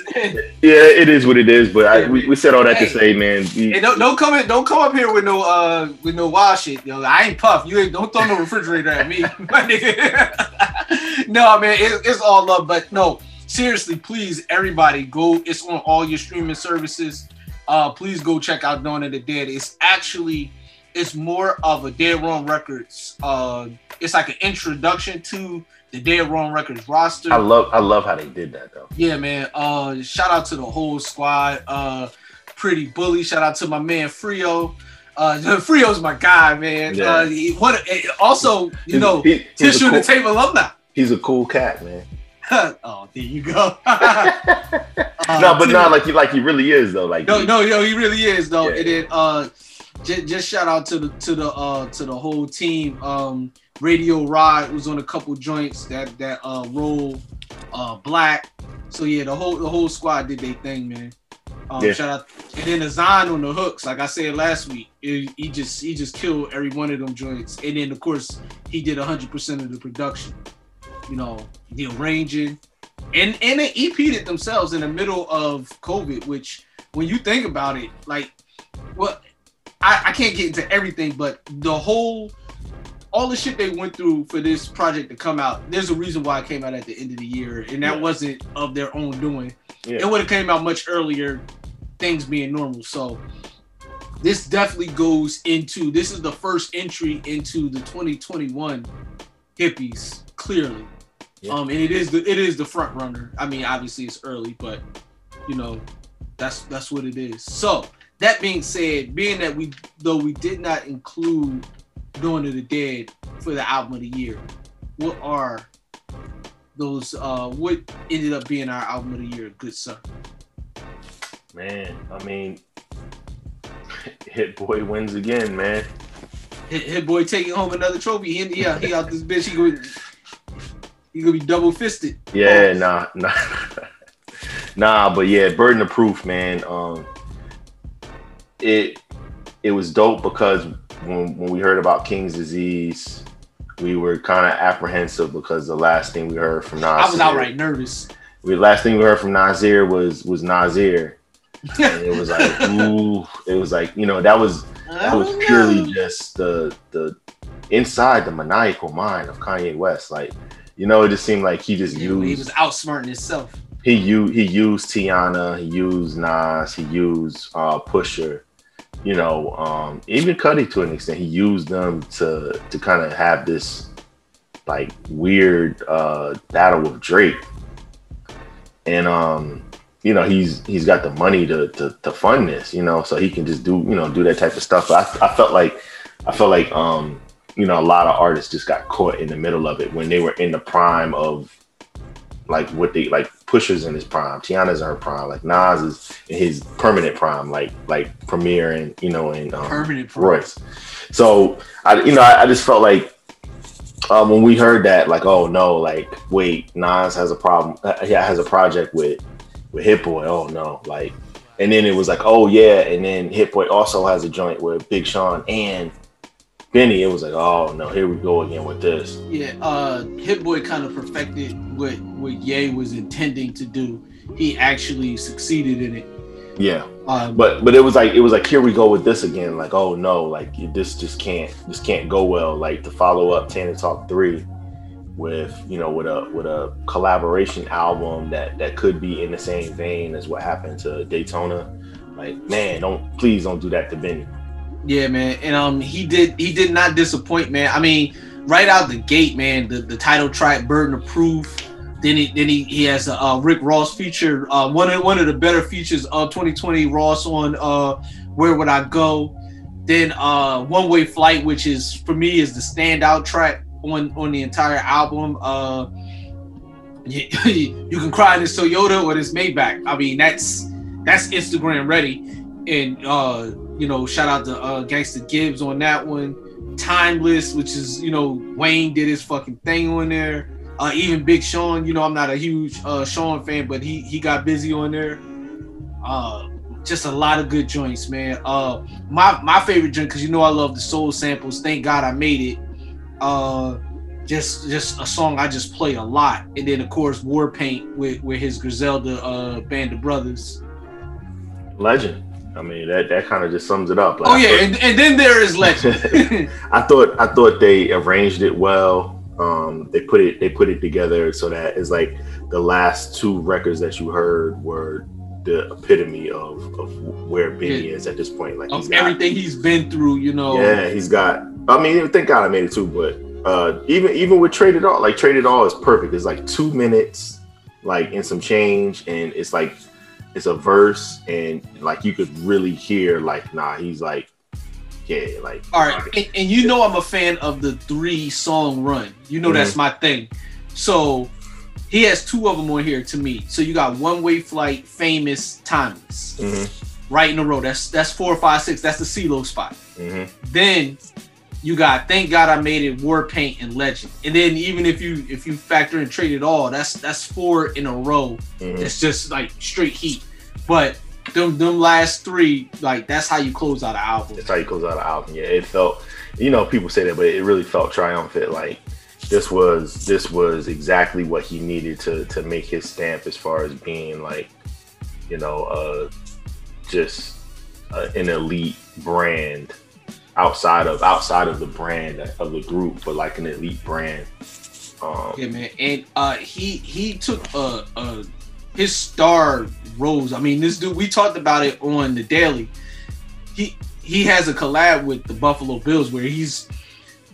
Yeah, it is what it is. But I, we, we said all that Hey. to say, man. we- don't, don't come in, don't come up here with no uh with no wild shit. Yo, I ain't puff. You ain't don't throw no refrigerator at me, my nigga. no, man, it, it's all love. But no, seriously, please, everybody, go. It's on all your streaming services. Uh, please go check out Dawn of the Dead. It's actually it's more of a Dead Wrong Records. Uh, it's like an introduction to the Dead Wrong Records roster. I love, I love how they did that though. Yeah, man. Uh, shout out to the whole squad. Uh, pretty bully. Shout out to my man Frio. Uh, Frio's my guy, man. Yeah. Uh, he, what? eh, Also, you He's- know, he- tissue cool- the table alumni. He's a cool cat, man. oh, there you go. Uh, no, but not like he, like he really is though. Like no, no, yo, he really is though. Yeah. And then uh, just, just shout out to the to the uh to the whole team. Um, Radio Rod was on a couple joints that that uh roll uh black. So yeah, the whole the whole squad did their thing, man. Um, Yeah. Shout out, and then the Zion on the hooks, like I said last week, it- he just he just killed every one of them joints. And then of course he did hundred percent of the production. You know, the arranging, and and they EP'd it themselves in the middle of COVID, which when you think about it, like, well, I, I can't get into everything, but the whole, all the shit they went through for this project to come out, there's a reason why it came out at the end of the year, and that Yeah. wasn't of their own doing. Yeah. It would have came out much earlier, things being normal. So this definitely goes into this is the first entry into the 2021 hippies clearly. Yeah. Um, and it is the it is the front runner. I mean, obviously it's early, but you know, that's that's what it is. So that being said, being that we though we did not include Dawn of the Dead for the album of the year, what are those uh what ended up being our album of the year, good sir? man. I mean, Hit Boy wins again, man. Hit, Hit boy taking home another trophy. He, yeah, he out this bitch. He gonna he gonna be double fisted. Yeah, nah, nah, nah. But yeah, burden of proof, man. Um, it it was dope because when when we heard about King's disease, we were kind of apprehensive because the last thing we heard from Nasir, I was outright nervous. The last thing we heard from Nasir was was Nasir, and it was like, ooh, it was like you know that was that was Oh, purely just the the inside the maniacal mind of Kanye West. Like, you know, it just seemed like he just Yeah, he used was outsmarting himself. he used he used Teyana, he used Nas, he used uh Pusha, you know, um even Cudi to an extent. He used them to to kind of have this like weird uh battle with Drake. And um you know he's he's got the money to, to to fund this, you know, so he can just do you know do that type of stuff. But I, I felt like I felt like um you know a lot of artists just got caught in the middle of it when they were in the prime of like what they like Pusha's in his prime, Teyana's in her prime, like Nas is in his permanent prime, like like Premier and you know and um, Permanent prime. Royce. So I you know I, I just felt like um, when we heard that, like, oh no, like, wait, Nas has a problem. Uh, yeah, has a project with with Hit Boy. Oh no, like, and then it was like, oh yeah, and then Hit Boy also has a joint with Big Sean and Benny. It was like, oh no, here we go again with this. Yeah, uh Hit Boy kind of perfected what what Ye was intending to do. He actually succeeded in it. Yeah, Um, but but it was like it was like here we go with this again. Like, oh no, like this just can't this can't go well. Like to follow up Tana Talk three with you know with a with a collaboration album that that could be in the same vein as what happened to Daytona. Like, man, don't please don't do that to Benny. Yeah, man, and um, he did he did not disappoint, man. I mean, right out the gate, man, the, the title track, Burden of Proof. Then he then he, he has a uh, Rick Ross feature, uh, one of one of the better features of 2020. Ross on uh, Where Would I Go? Then uh, One Way Flight, which is for me is the standout track on on the entire album. Uh, you, you can cry in this Toyota or this Maybach. I mean, that's that's Instagram ready. And uh, you know, shout out to uh, Gangsta Gibbs on that one. Timeless, which is you know Wayne did his fucking thing on there. Uh, even Big Sean, you know I'm not a huge uh, Sean fan, but he he got busy on there. Uh, just a lot of good joints, man. Uh, my my favorite joint because you know I love the soul samples. Thank God I made it. Uh, just just a song I just play a lot, and then of course War Paint with with his Griselda uh, band of brothers. Legend. I mean that that kind of just sums it up. Like, oh yeah, and, and then there is Legend. I thought I thought they arranged it well. Um, they put it they put it together so that it's like the last two records that you heard were the epitome of, of where Benny yeah. is at this point. Like got, everything he's been through, you know. Yeah, he's got. I mean, thank God I made it too. But uh, even even with Trade It All, like Trade Traded All is perfect. It's like two minutes, like in some change, and it's like it's a verse, and like you could really hear like, nah, he's like, yeah, like. All right, and, and you know I'm a fan of the three song run. You know mm-hmm. that's my thing. So he has two of them on here to me. So you got One Way Flight, Famous, Timeless, mm-hmm. right in a row. That's that's four, five, six. That's the CeeLo spot. Mm-hmm. Then you got Thank God I Made It, War Paint, and Legend. And then even if you if you factor in Trade It All, that's that's four in a row. Mm-hmm. It's just like straight heat. But them them last three, like that's how you close out an album. That's how you close out an album. Yeah, it felt. You know, people say that, but it really felt triumphant. Like this was this was exactly what he needed to to make his stamp as far as being like, you know, uh, just uh, an elite brand outside of outside of the brand of the group, but like an elite brand. Um, yeah, man, and uh, he he took a, a his star rose. I mean, this dude we talked about it on the daily. He he has a collab with the Buffalo Bills where he's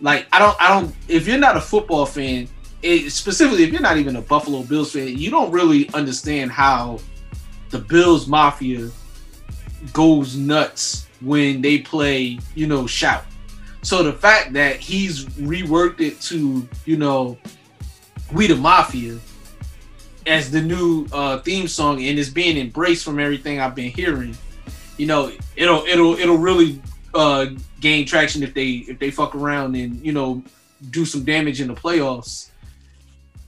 like I don't I don't if you're not a football fan, it, specifically if you're not even a Buffalo Bills fan, you don't really understand how the Bills Mafia goes nuts when they play, you know, shout. So the fact that he's reworked it to, you know, We the Mafia as the new uh, theme song and it's being embraced from everything I've been hearing, you know, it'll it'll it'll really uh, gain traction if they if they fuck around and you know do some damage in the playoffs.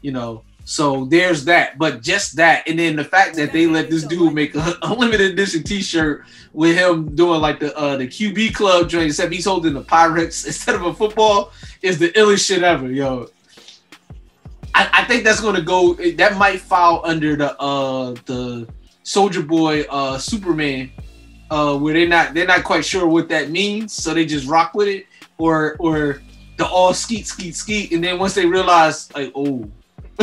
You know, so there's that, but just that, and then the fact that they let this dude make a, a limited edition T-shirt with him doing like the uh, the QB club joint, except he's holding the Pirates instead of a football, is the illest shit ever, yo. I, I think that's gonna go. That might fall under the uh the Soldier Boy uh Superman, uh where they're not they're not quite sure what that means, so they just rock with it, or or the all skeet skeet skeet, and then once they realize like oh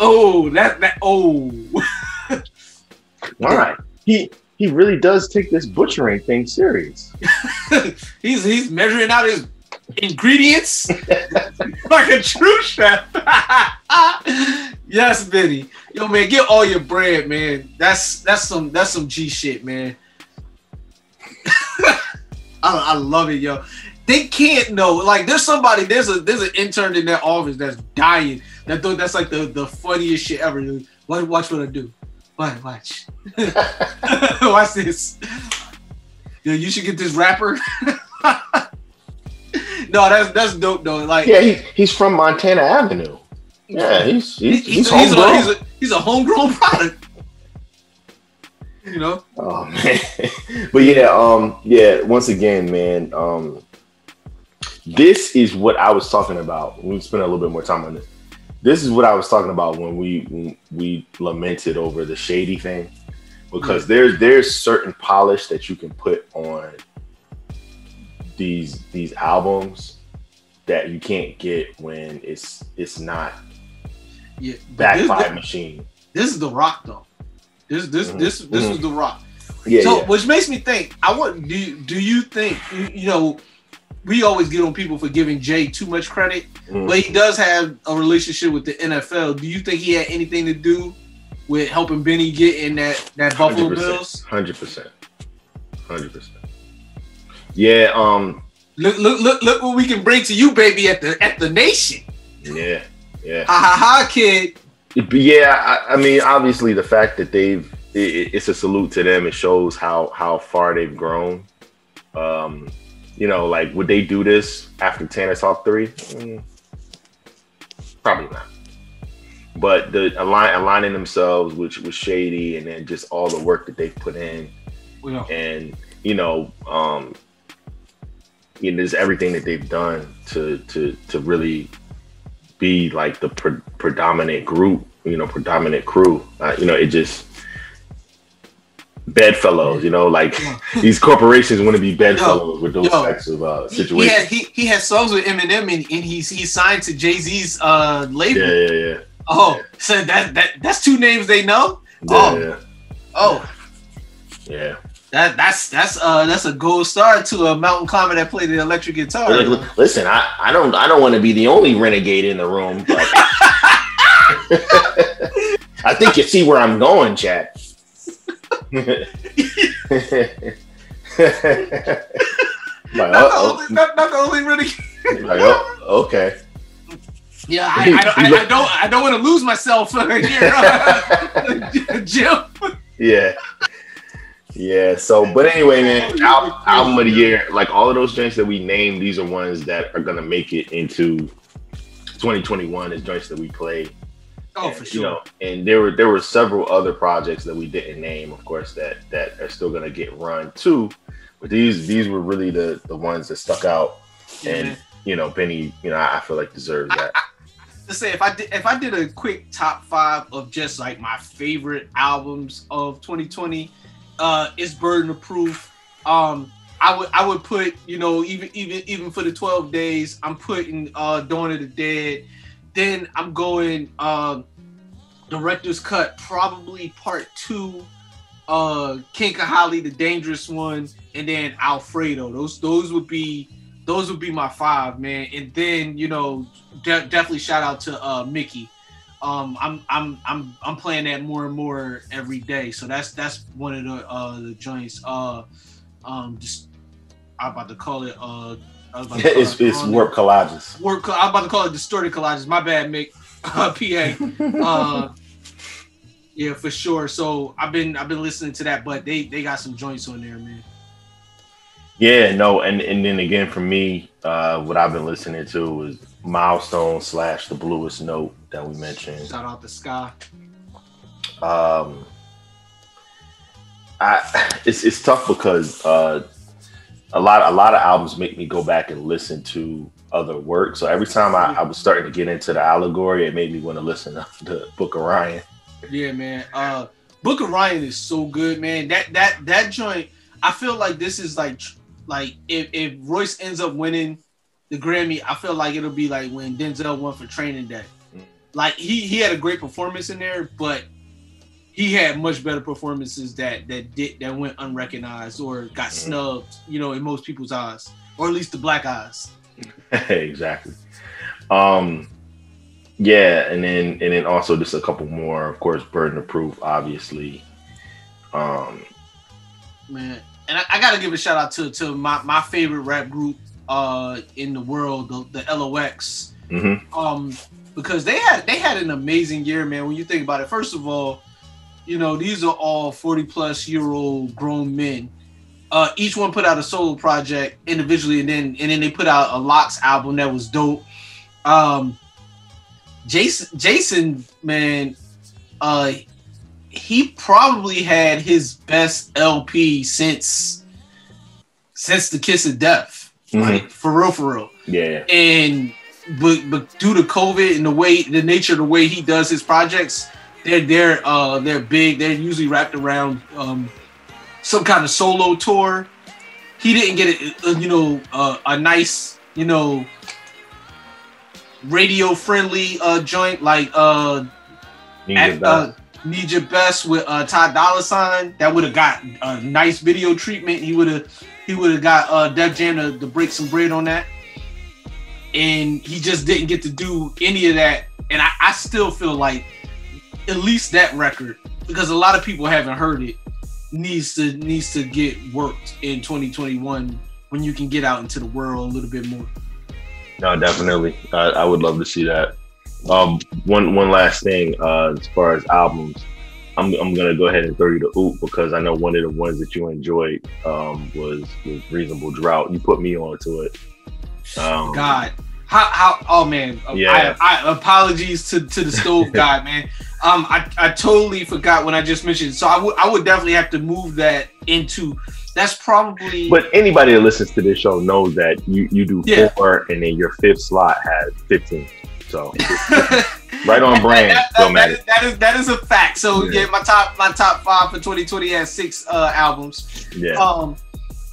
oh, that that oh. All right. He he really does take this butchering thing serious. he's he's measuring out his ingredients like a true chef. yes, Benny. Yo, man, get all your bread, man. That's that's some that's some G shit, man. I, I love it, yo they can't know. Like there's somebody, there's a there's an intern in that office that's dying. That thought that's like the, the funniest shit ever. Watch, watch what I do. Watch, watch. watch this. Yo, you should get this rapper. no, that's that's dope though. Like yeah, he, he's from Montana Avenue. Yeah, he's he's, he's, he's, he's, a, he's, a, he's a homegrown product. You know. Oh man, but yeah, um, yeah. Once again, man, um, this is what I was talking about. We spent a little bit more time on this. This is what I was talking about when we when we lamented over the shady thing, because there's there's certain polish that you can put on these these albums that you can't get when it's it's not Yeah, but backed this, by a machine. this is the Rock though. This this Mhm. this this Mhm. was the Rock. Yeah, so, yeah. which makes me think. I want. Do you, do you think you know? We always get on people for giving Jay too much credit, Mhm. but he does have a relationship with the NFL. Do you think he had anything to do with helping Benny get in that that Buffalo Bills? Hundred percent. Hundred percent. Yeah. Um. Look, look, look, look what we can bring to you, baby, at the at the nation. Yeah. Yeah. Ha ha ha, kid. Yeah, I, I mean, obviously, the fact that they've it, it's a salute to them. It shows how how far they've grown. Um, you know, like would they do this after Tana Talk three? Mm, probably not. But the align, aligning themselves with with Shady, and then just all the work that they've put in, Well, and you know, um, you know, there's everything that they've done to to to really be like the pre- predominant group, you know, predominant crew. Uh, you know, it just bedfellows. You know, like these corporations want to be bedfellows with those yo, types of uh, he, he situations. had he, he had songs with Eminem, and, and he's he signed to Jay Z's uh label. yeah, yeah, yeah, Oh, so that that that's two names they know. yeah, Oh. yeah, Oh, yeah. that that's that's uh that's a gold star to a mountain climber that played the electric guitar. Listen, I, I don't I don't want to be the only renegade in the room, but I think you see where I'm going, Chad. like, not, uh, the oh, only, not, not the only really. like, oh, okay. Yeah, I, I, don't, I, I don't I don't want to lose myself here, Jim. Yeah. Yeah. So, but anyway, man, al- album of the year, like all of those joints that we named, these are ones that are gonna make it into 2021 as joints that we play. Oh, And, for You sure. know, and there were there were several other projects that we didn't name, of course, that that are still gonna get run too. But these these were really the the ones that stuck out, Yeah, and you know, Benny, you know, I I feel like deserves that. to say if I did if I did a quick top five of just like my favorite albums of 2020, uh, it's Burden of Proof. Um, I would I would put you know even even even for the 12 days I'm putting uh Dawn of the Dead. Then I'm going um director's cut probably part two. Uh, King Kahali, the dangerous one, and then Alfredo. Those those would be those would be my five, man. And then you know de- definitely shout out to uh Mickey. Um, I'm I'm I'm I'm playing that more and more every day. So that's that's one of the uh the joints. Uh, um, just I'm about to call it uh. I was about to call it's it it's wrong. warp collages. Warp. I'm about to call it distorted collages. My bad, Mick. Uh, PA. Uh, yeah, for sure. So I've been I've been listening to that, but they they got some joints on there, man. Yeah, no, and and then again for me, uh, what I've been listening to was Milestone slash The Bluest Note that we mentioned. Shout out to Sky. Um, I it's it's tough because uh, a lot a lot of albums make me go back and listen to other work. So every time I, I was starting to get into the allegory, it made me want to listen to the Book of Ryan. Yeah, man. Uh, Book of Ryan is so good, man. That that that joint. I feel like this is like like if if Royce ends up winning the Grammy, I feel like it'll be like when Denzel won for Training Day. Mm. Like he he had a great performance in there, but he had much better performances that that did that went unrecognized or got Mhm. snubbed, you know, in most people's eyes, or at least the black eyes. exactly. Um, yeah, and then and then also just a couple more, of course, Burden of Proof, obviously. Um, man. And I, I gotta give a shout out to to my, my favorite rap group uh in the world, the, the LOX. mhm. Um because they had they had an amazing year, man. When you think about it, first of all, you know, these are all 40 plus year old grown men. Uh each one put out a solo project individually and then and then they put out a LOX album that was dope. Um Jason Jason, man, uh he probably had his best LP since since the Kiss of Death. Like for real, for real. yeah, And but but due to COVID and the way the nature of the way he does his projects, they're they're uh they're big. They're usually wrapped around um some kind of solo tour. He didn't get it, uh, you know, uh, a nice, you know, radio friendly uh joint like uh, Need at, your best. uh Need Your Best with uh Ty Dolla $ign that would have got a nice video treatment. He would have he would have got uh Def Jam to, to break some bread on that. And he just didn't get to do any of that. And I, I still feel like at least that record, because a lot of people haven't heard it, needs to needs to get worked in 2021 when you can get out into the world a little bit more. No, definitely. I, I would love to see that. Um, one one last thing uh, as far as albums, I'm I'm gonna go ahead and throw you the oop because I know one of the ones that you enjoyed um, was was Reasonable Drought. You put me onto it. Um, God, how how oh man, Yeah. I, I apologies to to the stove guy, man. Um, I I totally forgot when I just mentioned. So I would I would definitely have to move that into. That's probably. But anybody that listens to this show knows that you you do Yeah. four, and then your fifth slot has 15. So right on brand, That- that- that is, that is that is a fact. So Yeah. yeah, my top my top five for 2020 has six uh albums. Yeah. Um,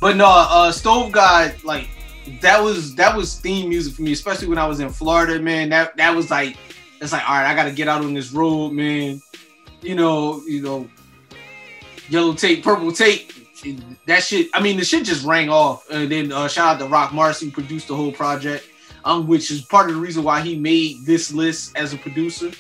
but no, uh, Stove God, like that was that was theme music for me, especially when I was in Florida, man. That that was like, it's like, all right, I got to get out on this road, man. You know, you know, yellow tape, purple tape. That shit. I mean, the shit just rang off. And then uh, shout out to Roc Marci, produced the whole project, um, which is part of the reason why he made this list as a producer.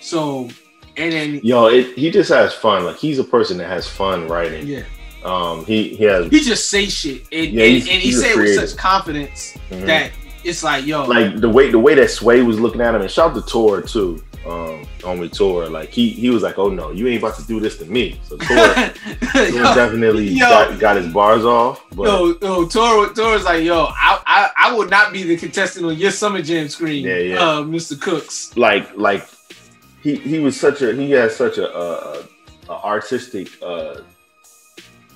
So, and then Yo, it, he just has fun. Like he's a person that has fun writing. yeah. Um, he he has he just say shit and, Yeah, and, and he say with such confidence Mhm. that it's like yo like the way the way that Sway was looking at him, and shout out to Tor too. Um, on with Tor, like he he was like, "Oh no, you ain't about to do this to me." So Tor, definitely yo. got, got his bars off. But yo, yo, Tor, Tor's like, yo, I, I, I would not be the contestant on your Summer Jam screen, Yeah, yeah. Uh, Mr. Cooks. like like he he was such a he has such a, a, a artistic uh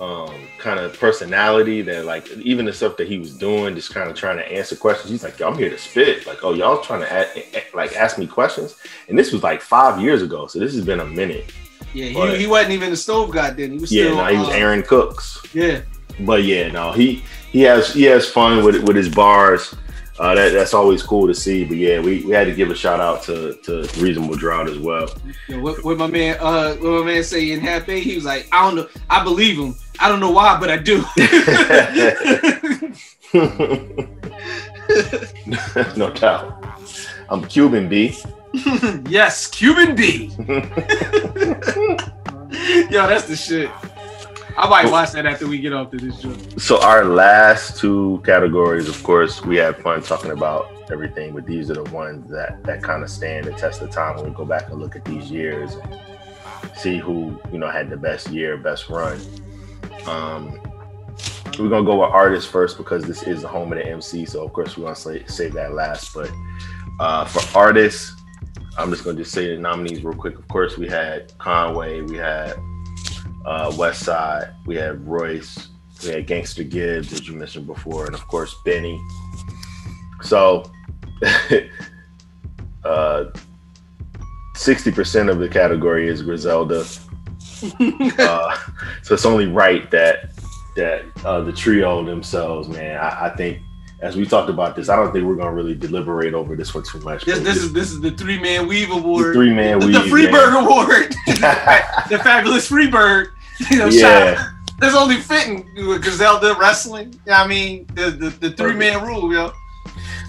um kind of personality that like even the stuff that he was doing just kind of trying to answer questions. He's like Yo, i'm here to spit. Like oh y'all trying to a- a- like ask me questions? And this was like five years ago so this has been a minute. Yeah, But- he, he wasn't even a stove guy then. He was yeah still. no he was uh, aaron cooks. Yeah, but yeah no he he has he has fun with with his bars uh, that, that's always cool to see. But yeah, we, we had to give a shout out to, to Reasonable Drought as well. Yo, what, what my man, uh, what my man say in Happy, he was like, I don't know, I believe him. I don't know why, but I do. no doubt. I'm Cuban B. yes, Cuban B. Yo, that's the shit. I might watch that after we get off to this joint. So our last two categories, of course, we had fun talking about everything, but these are the ones that that kind of stand the test of time when we go back and look at these years and see who you know had the best year, best run. Um, we're gonna go with artists first because this is the home of the MC, so of course we're gonna say, save that last. But uh, for artists, I'm just gonna just say the nominees real quick. Of course, we had Conway, we had uh, West Side, we had Royce, we had Gangster Gibbs, as you mentioned before, and of course Benny. So, uh, sixty percent of the category is Griselda. uh, so it's only right that that uh, the trio themselves, man. I, I think, as we talked about this, I don't think we're gonna really deliberate over this one too much. This, this is this is the three man weave the award. three man the, weave. the Freebird man. Award. the fabulous Freebird. You know, Yeah. That's only fitting with Griselda wrestling. You know what I mean, the the, the three man rule, yo.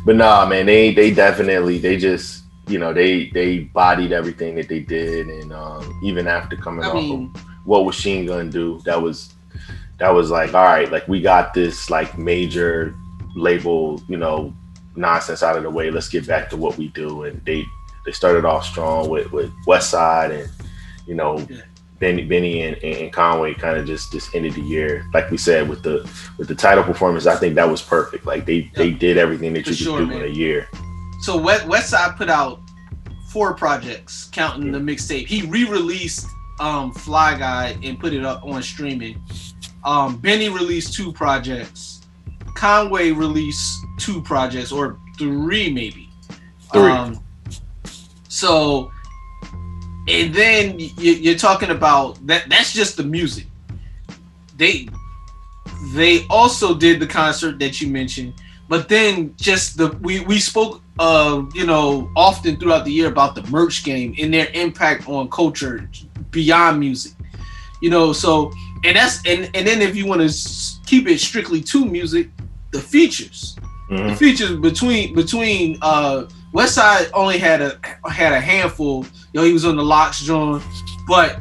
But nah, man, they they definitely they just you know they they bodied everything that they did, and um, even after coming I off mean, of what was Sheen gonna do, that was that was like all right, like we got this like major label, you know, nonsense out of the way. Let's get back to what we do, and they they started off strong with with West Side and you know. Yeah. Benny, Benny and, and Conway kind of just just ended the year, like we said with the with the title performance. I think that was perfect. Like they they did everything that For you could sure, do man. in a year. so West West Side put out four projects, counting the mixtape. He re-released um Fly Guy and put it up on streaming. Um, Benny released two projects. Conway released two projects or three maybe. Three. Um, so, and then you, you're talking about that. That's just the music. They they also did the concert that you mentioned, but then just the we we spoke uh you know often throughout the year about the merch game and their impact on culture beyond music you know so and that's and and then if you want to keep it strictly to music the features the Mhm. features between between uh West Side only had a had a handful. You know, he was on the LOX joint, but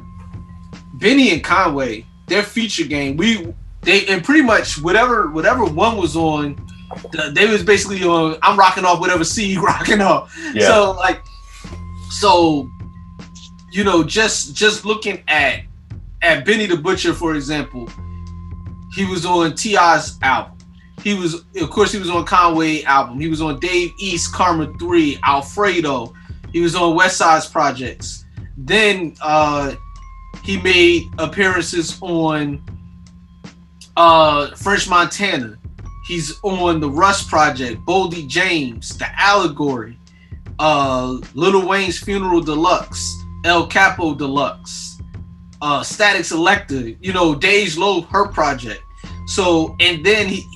Benny and Conway, their feature game, we they and pretty much whatever whatever one was on, the- they was basically on. I'm rocking off whatever C you rocking off. Yeah. So like, so you know, just just looking at at Benny the Butcher, for example, he was on Ti's album. He was, of course, he was on Conway album. He was on Dave East, Karma Three, Alfredo. He was on West Side's projects. Then uh, he made appearances on uh, French Montana. He's on the Rush Project, Boldy James, The Allegory, uh, Lil Wayne's Funeral Deluxe, El Capo Deluxe, uh, Statik Selektah, you know, Dej Loaf, her project. So, and then he,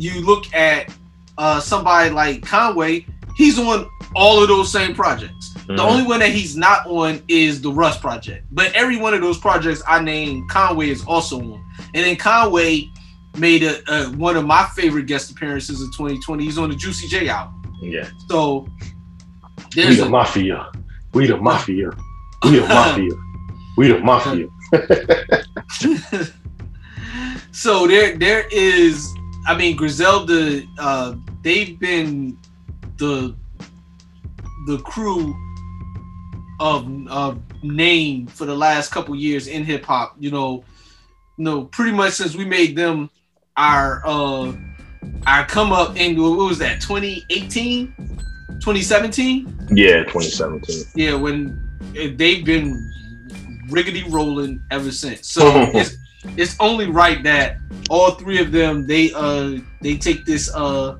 you look at uh, somebody like Conway, he's on all of those same projects. The Mhm. only one that he's not on is the Rush project. But every one of those projects I named, Conway is also on. And then Conway made a, a one of my favorite guest appearances of 2020. He's on the Juicy J album. Yeah. So We there's the a, mafia. We the mafia. We the mafia. We the mafia. so there there is I mean Griselda uh they've been the the crew of of name for the last couple years in hip hop, you know, you know, pretty much since we made them our uh our come up in what was that 2018 2017 Yeah, 2017. yeah, when eh, they've been riggedy rolling ever since. So it's it's only right that all three of them they uh they take this uh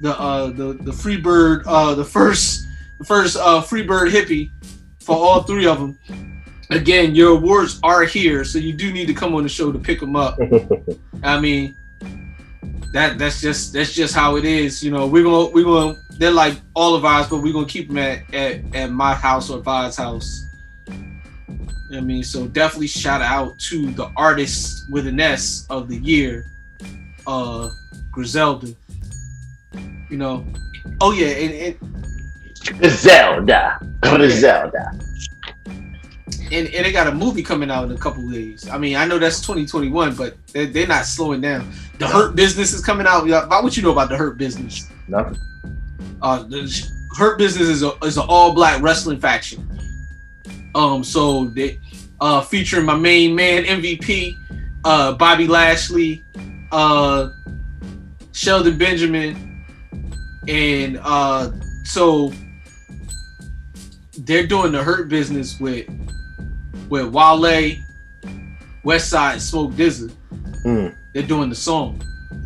the uh the the free bird uh the first the first uh free bird hippie for all three of them. Again, your awards are here, so you do need to come on the show to pick them up. I mean, that that's just that's just how it is. You know, we're gonna we're gonna they're like all of ours, but we're gonna keep them at at, at my house or Vi's house. I mean, so definitely shout out to the artist with an S of the year, uh, Griselda. You know, oh yeah, and and, Zelda. Zelda. and and they got a movie coming out in a couple days. I mean, I know that's 2021, but they're, they're not slowing down. The Hurt Business is coming out. Yeah, What you know about the Hurt Business? Nothing. uh the hurt business is a is an all black wrestling faction um so they uh featuring my main man mvp uh bobby lashley uh shelton benjamin and uh so they're doing the hurt business with with wale west side smoke dizzy Mm. they're doing the song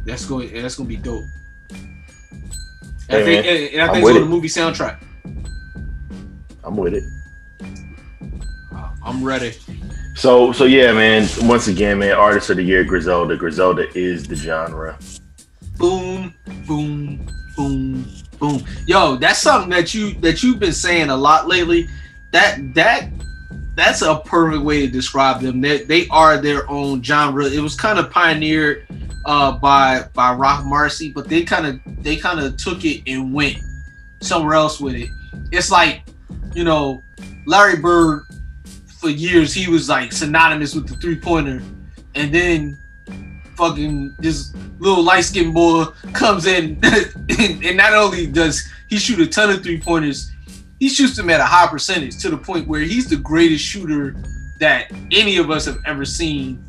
that's going that's gonna be dope Hey, I think, and, and I think it's on it. the movie soundtrack. I'm with it. I'm ready. So so yeah, man. Once again, man, artist of the year, Griselda. Griselda is the genre. Boom, boom, boom, boom. Yo, that's something that you that you've been saying a lot lately. That that that's a perfect way to describe them. They they are their own genre. It was kind of pioneered uh, by by Roc Marci, but they kind of they kind of took it and went somewhere else with it. It's like you know Larry Bird for years he was like synonymous with the three pointer, and then fucking this little light skinned boy comes in and, not only does he shoot a ton of three pointers, he shoots them at a high percentage to the point where he's the greatest shooter that any of us have ever seen,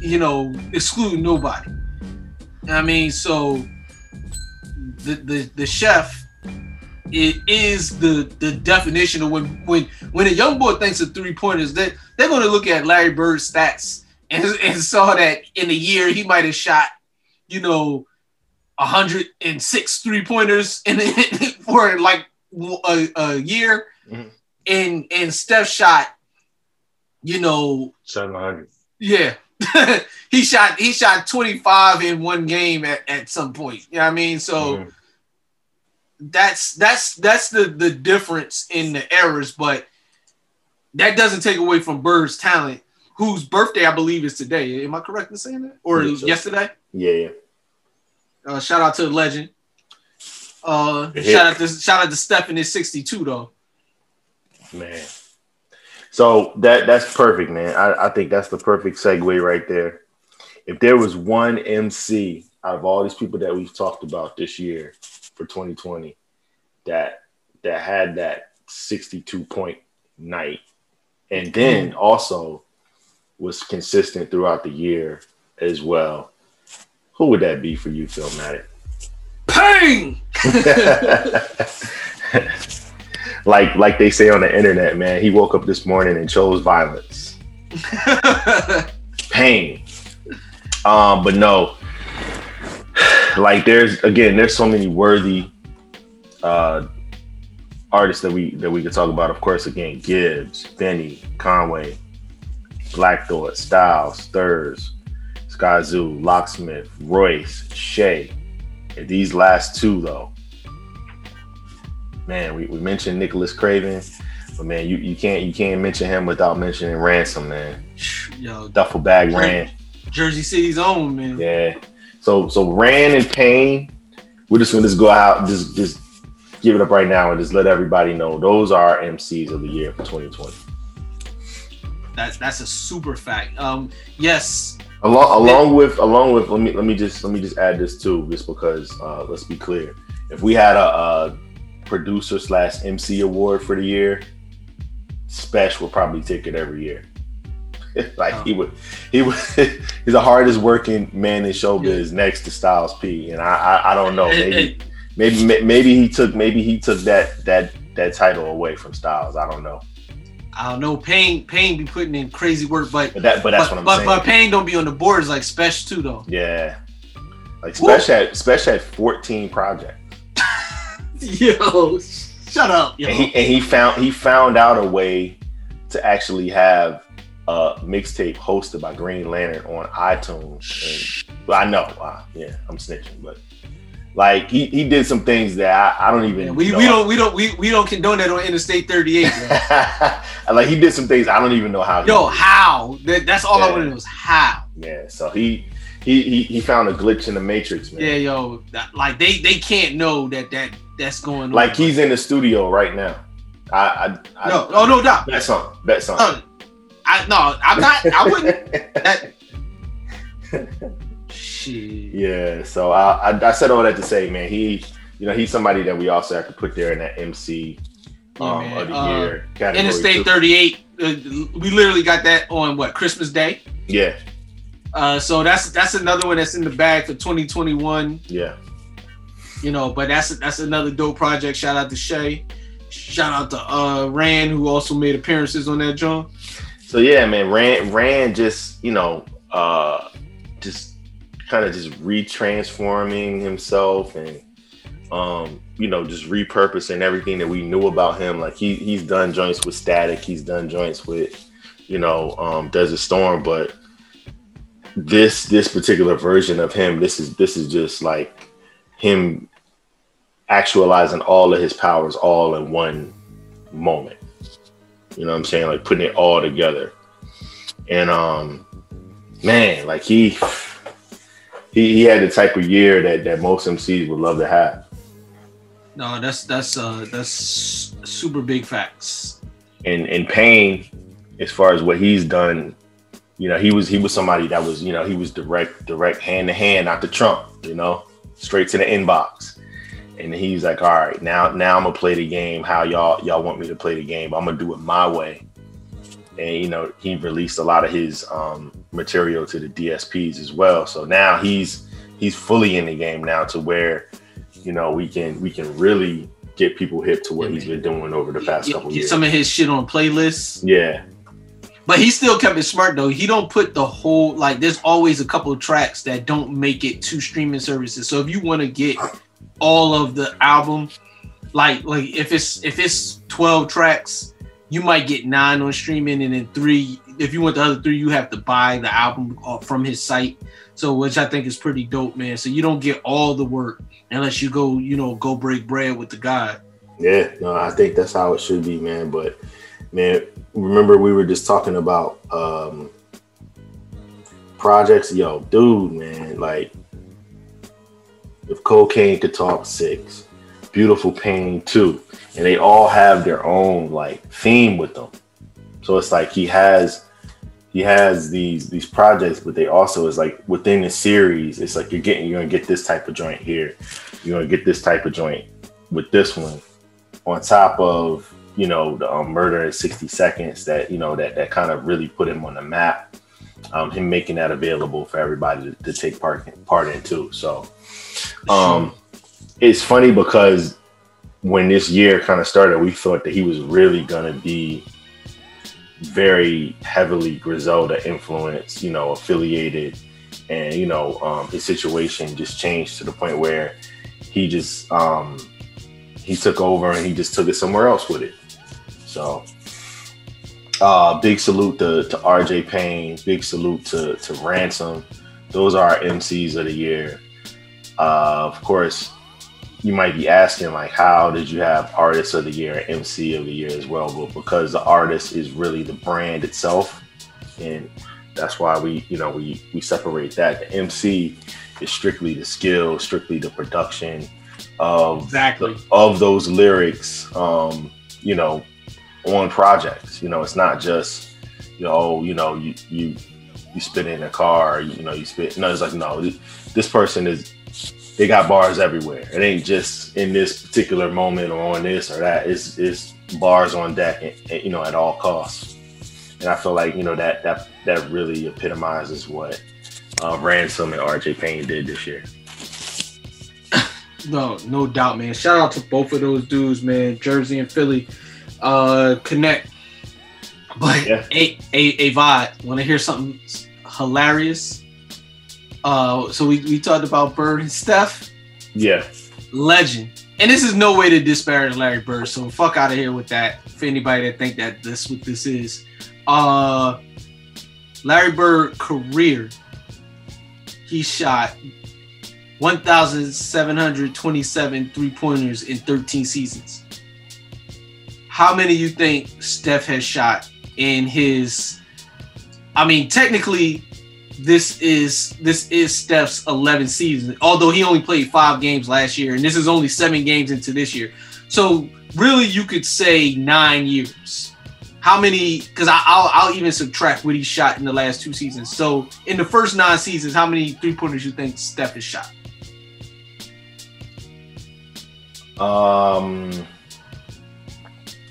you know, excluding nobody. I mean, so the the, the chef it is the the definition of when when when a young boy thinks of three pointers, they they're gonna look at Larry Bird's stats and, and saw that in a year he might have shot, you know, 106 three pointers in for like a, a year, Mhm. and and Steph shot, you know, Seven hundred. yeah, he shot he shot 25 in one game at, at some point. You know what I mean? So Mhm. That's that's that's the the difference in the errors, but that doesn't take away from Bird's talent, whose birthday I believe is today. Am I correct in saying that? Or Yeah, yesterday? Yeah, yeah. Uh, shout out to the legend. Uh, The shout out to shout out to Stephen is 62 though. Man. So that that's perfect, man. I, I think that's the perfect segue right there. If there was one MC out of all these people that we've talked about this year for 2020 that that had that 62 point night and then also was consistent throughout the year as well, who would that be for you, Philmatic? Pain. like like they say on the internet, man. He woke up this morning and chose violence, pain. Um, but no, like there's again, there's so many worthy uh artists that we that we could talk about. Of course, again, Gibbs, Benny, Conway, Black Thought, Styles, Stirs, Skyzoo, Locksmith, Royce, Che. And these last two though, man, we, we mentioned Nicholas Craven, but man, you, you can't you can't mention him without mentioning Ransom, man. Yo, Duffel bag ran. Jersey City's own man. Yeah. So so Ran and Payne, we're just gonna just go out, just just give it up right now and just let everybody know those are MCs of the year for 2020. That's that's a super fact. Um, yes, Along along with along with let me let me just let me just add this too, just because uh let's be clear. If we had a, a producer slash MC award for the year, Spesh would probably take it every year. like he oh. would he would he's the hardest working man in showbiz next to Styles P. And I I, I don't know. Maybe maybe ma- maybe he took maybe he took that that that title away from Styles. I don't know. I don't know. Payne Payne be putting in crazy work, but But that but that's but, what I'm but, saying. but Payne don't be on the boards like Spesh too though. yeah. Like Spesh had Spesh had 14 projects. Yo, shut up, yo. and he and he found he found out a way to actually have a mixtape hosted by Green Lantern on iTunes. And, well, I know, uh, yeah, I'm snitching, but like he, he did some things that I, I don't even. Yeah, we, know. we don't we don't we, we don't condone that on Interstate 38. Yo, like he did some things I don't even know how. yo how? That, that's all I Yeah. want to know how. yeah. So he he he he found a glitch in the matrix, man. Yeah, yo, that, like they they can't know that that that's going on. Like he's in the studio right now. I I, I no, oh no doubt. bet something. Bet something. No, I no, I'm not. I wouldn't. That, shit. Yeah, so I, I I said all that to say, man, he you know he's somebody that we also have to put there in that MC Yeah, um, man. of the Uh, year category. Interstate too. 38. Uh, we literally got that on what Christmas Day. Yeah, Uh, so that's that's another one that's in the bag for 2021. yeah, You know, but that's that's another dope project. Shout out to Che. Shout out to uh Rand who also made appearances on that joint. So yeah, man, Rand Rand just you know uh just kind of just retransforming himself and um you know just repurposing everything that we knew about him. Like he he's done joints with Statik, he's done joints with you know um Desert Storm, but this this particular version of him, this is this is just like him actualizing all of his powers all in one moment. You know what I'm saying? Like putting it all together. And um man, like he he, he had the type of year that, that most MCs would love to have. No, that's that's uh that's super big facts. And and Payne, as far as what he's done, you know, he was he was somebody that was, you know, he was direct, direct hand to hand, not the Trump, you know, straight to the inbox. And he's like, all right, now now I'm gonna play the game how y'all y'all want me to play the game. I'm gonna do it my way. And you know, he released a lot of his um, material to the DSPs as well. So now he's he's fully in the game now to where, you know, we can we can really get people hip to what Yeah, he's man. been doing over the past Get, couple get years. some of his shit on playlists. yeah, But he still kept it smart though. He don't put the whole like. There's always a couple of tracks that don't make it to streaming services. So if you want to get all of the album, like like if it's if it's 12 tracks, you might get nine on streaming and then three if you want the other three, you have to buy the album uh, from his site. So, which I think is pretty dope, man. So you don't get all the work unless you go, you know, go break bread with the guy. Yeah, no, I think that's how it should be, man. But man, remember we were just talking about um projects. Yo, dude, man, like if cocaine could talk six, beautiful pain two, and they all have their own like theme with them. So it's like he has he has these these projects, but they also is like within the series, it's like you're getting you're gonna get this type of joint here, you're gonna get this type of joint with this one, on top of you know the um, murder in 60 seconds that you know that that kind of really put him on the map. Um, him making that available for everybody to, to take part part in too. So um, it's funny because when this year kind of started, we thought that he was really gonna be very heavily Griselda influenced, you know, affiliated, and you know, um, his situation just changed to the point where he just um, he took over and he just took it somewhere else with it. So, uh, big salute to, to RJ Payne. Big salute to to Ransom. Those are our MCs of the year. Uh, of course, you might be asking like, how did you have artist of the year, MC of the year as well? But because the artist is really the brand itself, and that's why we, you know, we we separate that. The MC is strictly the skill, strictly the production of Exactly. of those lyrics. Um, you know, on projects. You know, it's not just you know, oh, you know, you you you spit in a car, you know, you spit. No, it's like no, this person is. They got bars everywhere. It ain't just in this particular moment or on this or that. It's it's bars on deck, and, and, you know, at all costs. And I feel like you know that that that really epitomizes what uh, Ransom and RJ Payne did this year. No, no doubt, man. Shout out to both of those dudes, man. Jersey and Philly, uh, connect. But Yeah. a a a vibe. Want to hear something hilarious? Uh, so we we talked about Bird and Steph, Yeah, legend. And this is no way to disparage Larry Bird. So fuck out of here with that. For anybody that think that this what this is, uh, Larry Bird career, he shot 1,727 three pointers in 13 seasons. How many you think Steph has shot in his? I mean, technically, this is this is Steph's 11th season. Although he only played five games last year, and this is only seven games into this year. So really, you could say nine years. How many? Because I'll I'll even subtract what he shot in the last two seasons. So in the first nine seasons, how many three pointers you think Steph has shot? Um,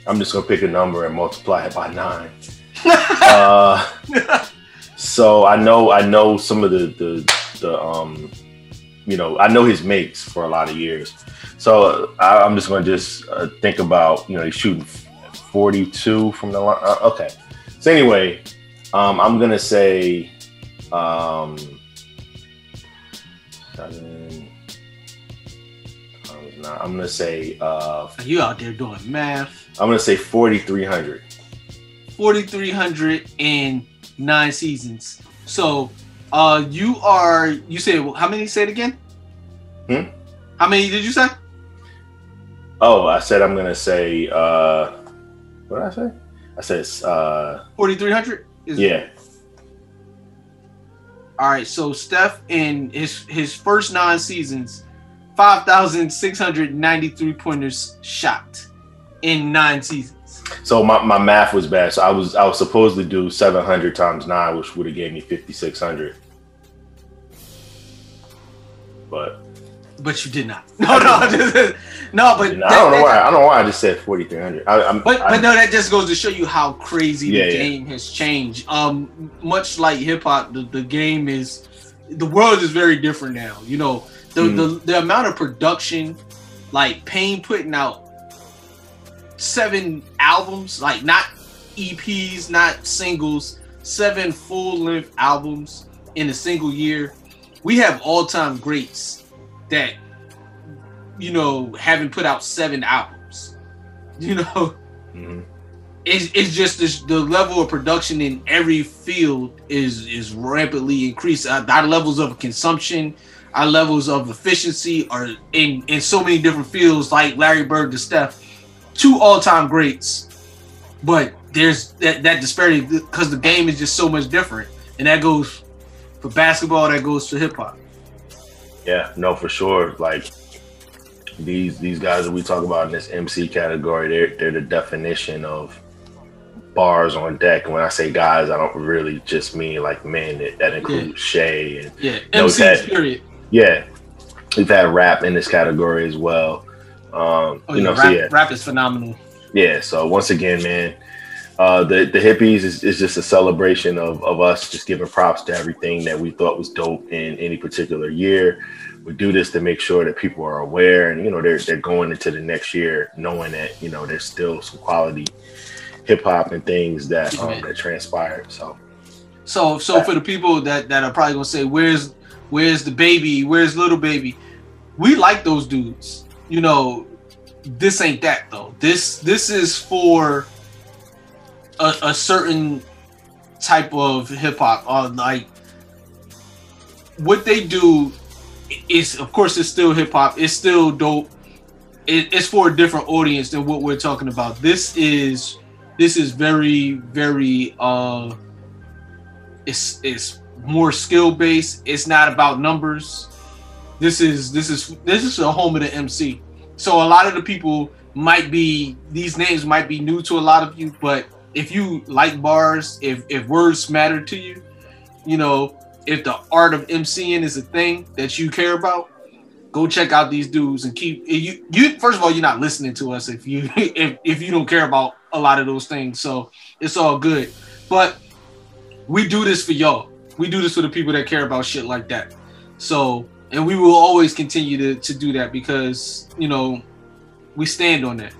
I'm just gonna pick a number and multiply it by nine. uh, so I know I know some of the the the um, you know I know his makes for a lot of years. So I, I'm just gonna just uh, think about you know he's shooting 42 from the line. Uh, okay. So anyway, um, I'm gonna say um, seven. I'm gonna say uh, Are You out there doing math? I'm gonna say 4,300. 4,300 in nine seasons. So, uh, you are you said how many? Say it again. Hmm? How many did you say? Oh, I said I'm gonna say uh, what did I say? I said uh, 4,300. yeah, All right. So Steph in his his first nine seasons, 5,693 pointers shot in nine seasons. So my, my math was bad. So I was I was supposed to do 700 times nine, which would have gave me 5600. But But you did not. No, no, just- no. But I don't know why I don't know why I just said 4300. I, I'm, But I- but no, that just goes to show you how crazy Yeah, the yeah. game has changed. Um, much like hip hop, the, the game is the world is very different now. You know, the Mhm. the, the amount of production, like Payne putting out seven albums, like not EPs, not singles, seven full length albums in a single year. We have all time greats that you know haven't put out seven albums. You know, Mhm. it's, it's just this, the level of production in every field is is rapidly increased. Uh, our levels of consumption, our levels of efficiency are in in so many different fields, like Larry Bird to Steph, two all time greats. But there's that, that disparity because the game is just so much different, and that goes for basketball. That goes for hip hop. Yeah, no, for sure. Like these these guys that we talk about in this MC category, they're they're the definition of bars on deck. And when I say guys, I don't really just mean like men. That, that includes Che and Yeah, MC that- period. yeah, we've had rap in this category as well. Um, Oh, you yeah, know, rap, so yeah, rap is phenomenal. yeah. So once again, man, uh, the the hippies is, is just a celebration of of us just giving props to everything that we thought was dope in any particular year. We do this to make sure that people are aware, and you know, they're they're going into the next year knowing that you know there's still some quality hip hop and things that um, that transpired. So So so for the people that that are probably gonna say, "Where's where's DaBaby? Where's Lil Baby?" We like those dudes. You know, this ain't that though. This this is for a, a certain type of hip hop. Uh, like what they do is, of course, it's still hip hop. It's still dope. It, it's for a different audience than what we're talking about. This is this is very very uh it's it's more skill based. It's not about numbers. This is this is this is the home of the MC. So a lot of the people might be these names might be new to a lot of you, but if you like bars, if if words matter to you, you know, if the art of MCing is a thing that you care about, go check out these dudes and keep you you first of all you're not listening to us if you if, if you don't care about a lot of those things. So it's all good. But we do this for y'all. We do this for the people that care about shit like that. So, and we will always continue to, to do that because, you know, we stand on that.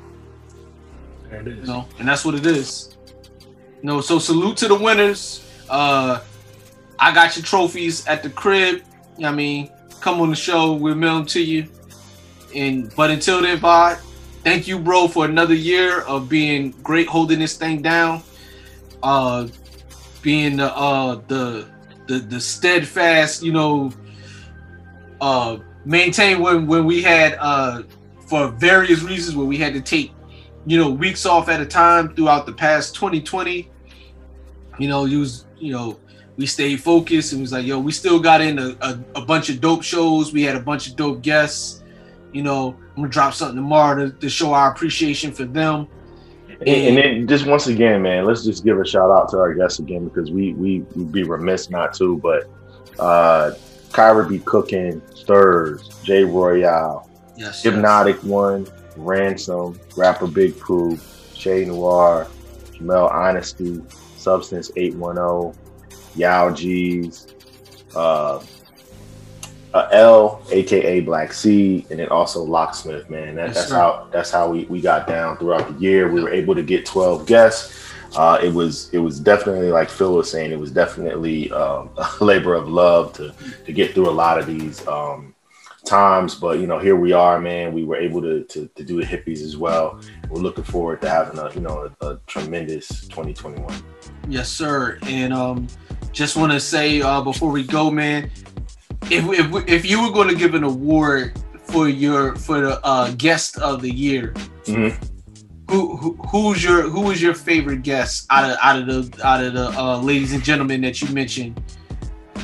there it is. You know, and that's what it is. You know, so salute to the winners. Uh I got your trophies at the crib. You know I mean, come on the show, we'll mail them to you. And but until then, bye. Thank you, bro, for another year of being great holding this thing down. Uh being the uh the the the steadfast, you know, uh maintain when when we had uh for various reasons when we had to take you know weeks off at a time throughout the past 2020 you know you was you know we stayed focused and was like yo we still got in a, a, a bunch of dope shows we had a bunch of dope guests you know i'm gonna drop something tomorrow to, to show our appreciation for them And, and then just once again, man, let's just give a shout out to our guests again because we we would be remiss not to. But uh Kyra be cooking, Stirs, Jay Royale, yes Hypnotic One, Ransom, Rapper Big Pooh, Che Noir, Jamil Honesty, Substance 810, Yao G's, uh, uh, L, aka Black Sea, and then also Locksmith, man. That, Yes, that's sir. how that's how we, we got down throughout the year. We were able to get 12 guests. Uh, it was it was definitely like Phil was saying, it was definitely um, a labor of love to to get through a lot of these um, times. But you know, here we are, man. We were able to to, to do the hippies as well. We're looking forward to having a you know a, a tremendous 2021. Yes, sir. And um, just want to say uh, before we go, man, if if if you were going to give an award for your for the uh, guest of the year, Mhm. Who, who who's your who was your favorite guest out of out of the out of the uh, ladies and gentlemen that you mentioned?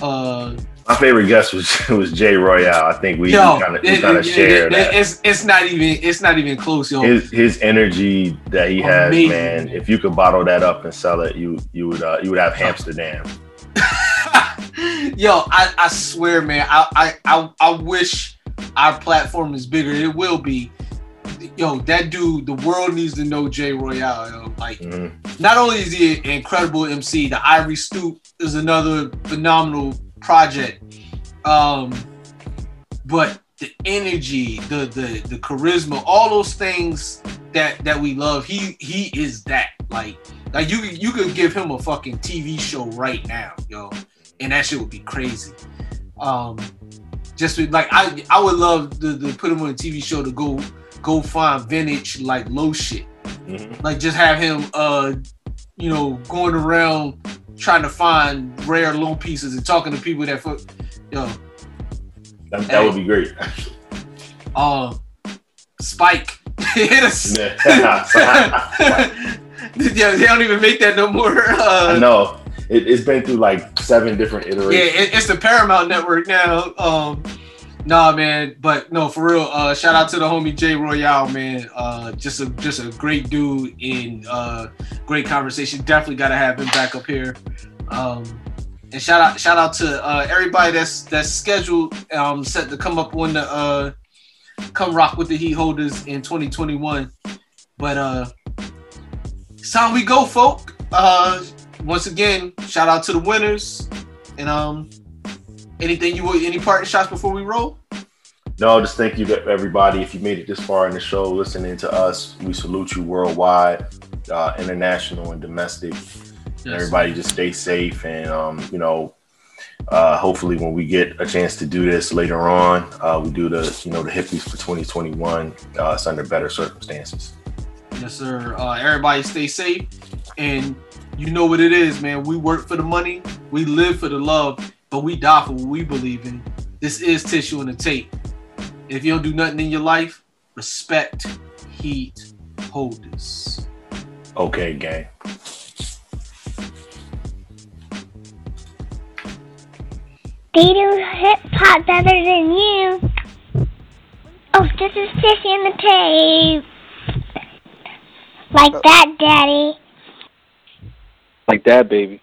Uh, My favorite guest was was Jay Royale. I think we kind of kind of it- it- that. It's it's not even it's not even close, yo. his his energy that he has, Amazing, man. man. If you could bottle that up and sell it, you you would uh, you would have Amsterdam. Yo, I, I swear, man, I, I I I wish our platform is bigger. It will be. Yo, that dude, the world needs to know Jay Royale. Yo. Like, Mhm. not only is he an incredible MC, the Ivory Stoop is another phenomenal project. Um, but the energy, the the the charisma, all those things that that we love, he he is that. Like, like you you could give him a fucking TV show right now, yo, and that shit would be crazy. Um, just like I I would love to, to put him on a TV show to go go find vintage like low shit Mhm. Like just have him, uh, you know, going around trying to find rare loan pieces and talking to people that, fuck, yo, That, that would be great. actually. uh, Spike. I yeah, they don't even make that no more. Uh, know it, it's been through like seven different Yeah, iterations. it, it's the Paramount Network now. Um, nah, man, but no, for real. Uh, shout out to the homie Jay Royale, man. Uh, just a just a great dude in uh, great conversation. Definitely got to have him back up here. Um, and shout out shout out to uh, everybody that's that's scheduled um set to come up on the uh come rock with the Heat holders in 2021. But uh, it's time we go, folk. Uh, once again, shout out to the winners. And um, anything you would any parting shots before we roll? No, just thank you to everybody. If you made it this far in the show, listening to us, we salute you worldwide, uh, international and domestic. Everybody just stay safe and um, you know, uh, hopefully when we get a chance to do this later on, uh, we do the you know the hippies for 2021. Uh, it's under better circumstances. Yes, sir. Uh, everybody stay safe, and you know what it is, man. We work for the money, we live for the love, but we die for what we believe in. This is tissue and the tape. If you don't do nothing in your life, respect heat holders. Okay, gang. They do hip hop better than you. Oh, this is Tissy in the tape. Like that, Daddy. Like that, baby.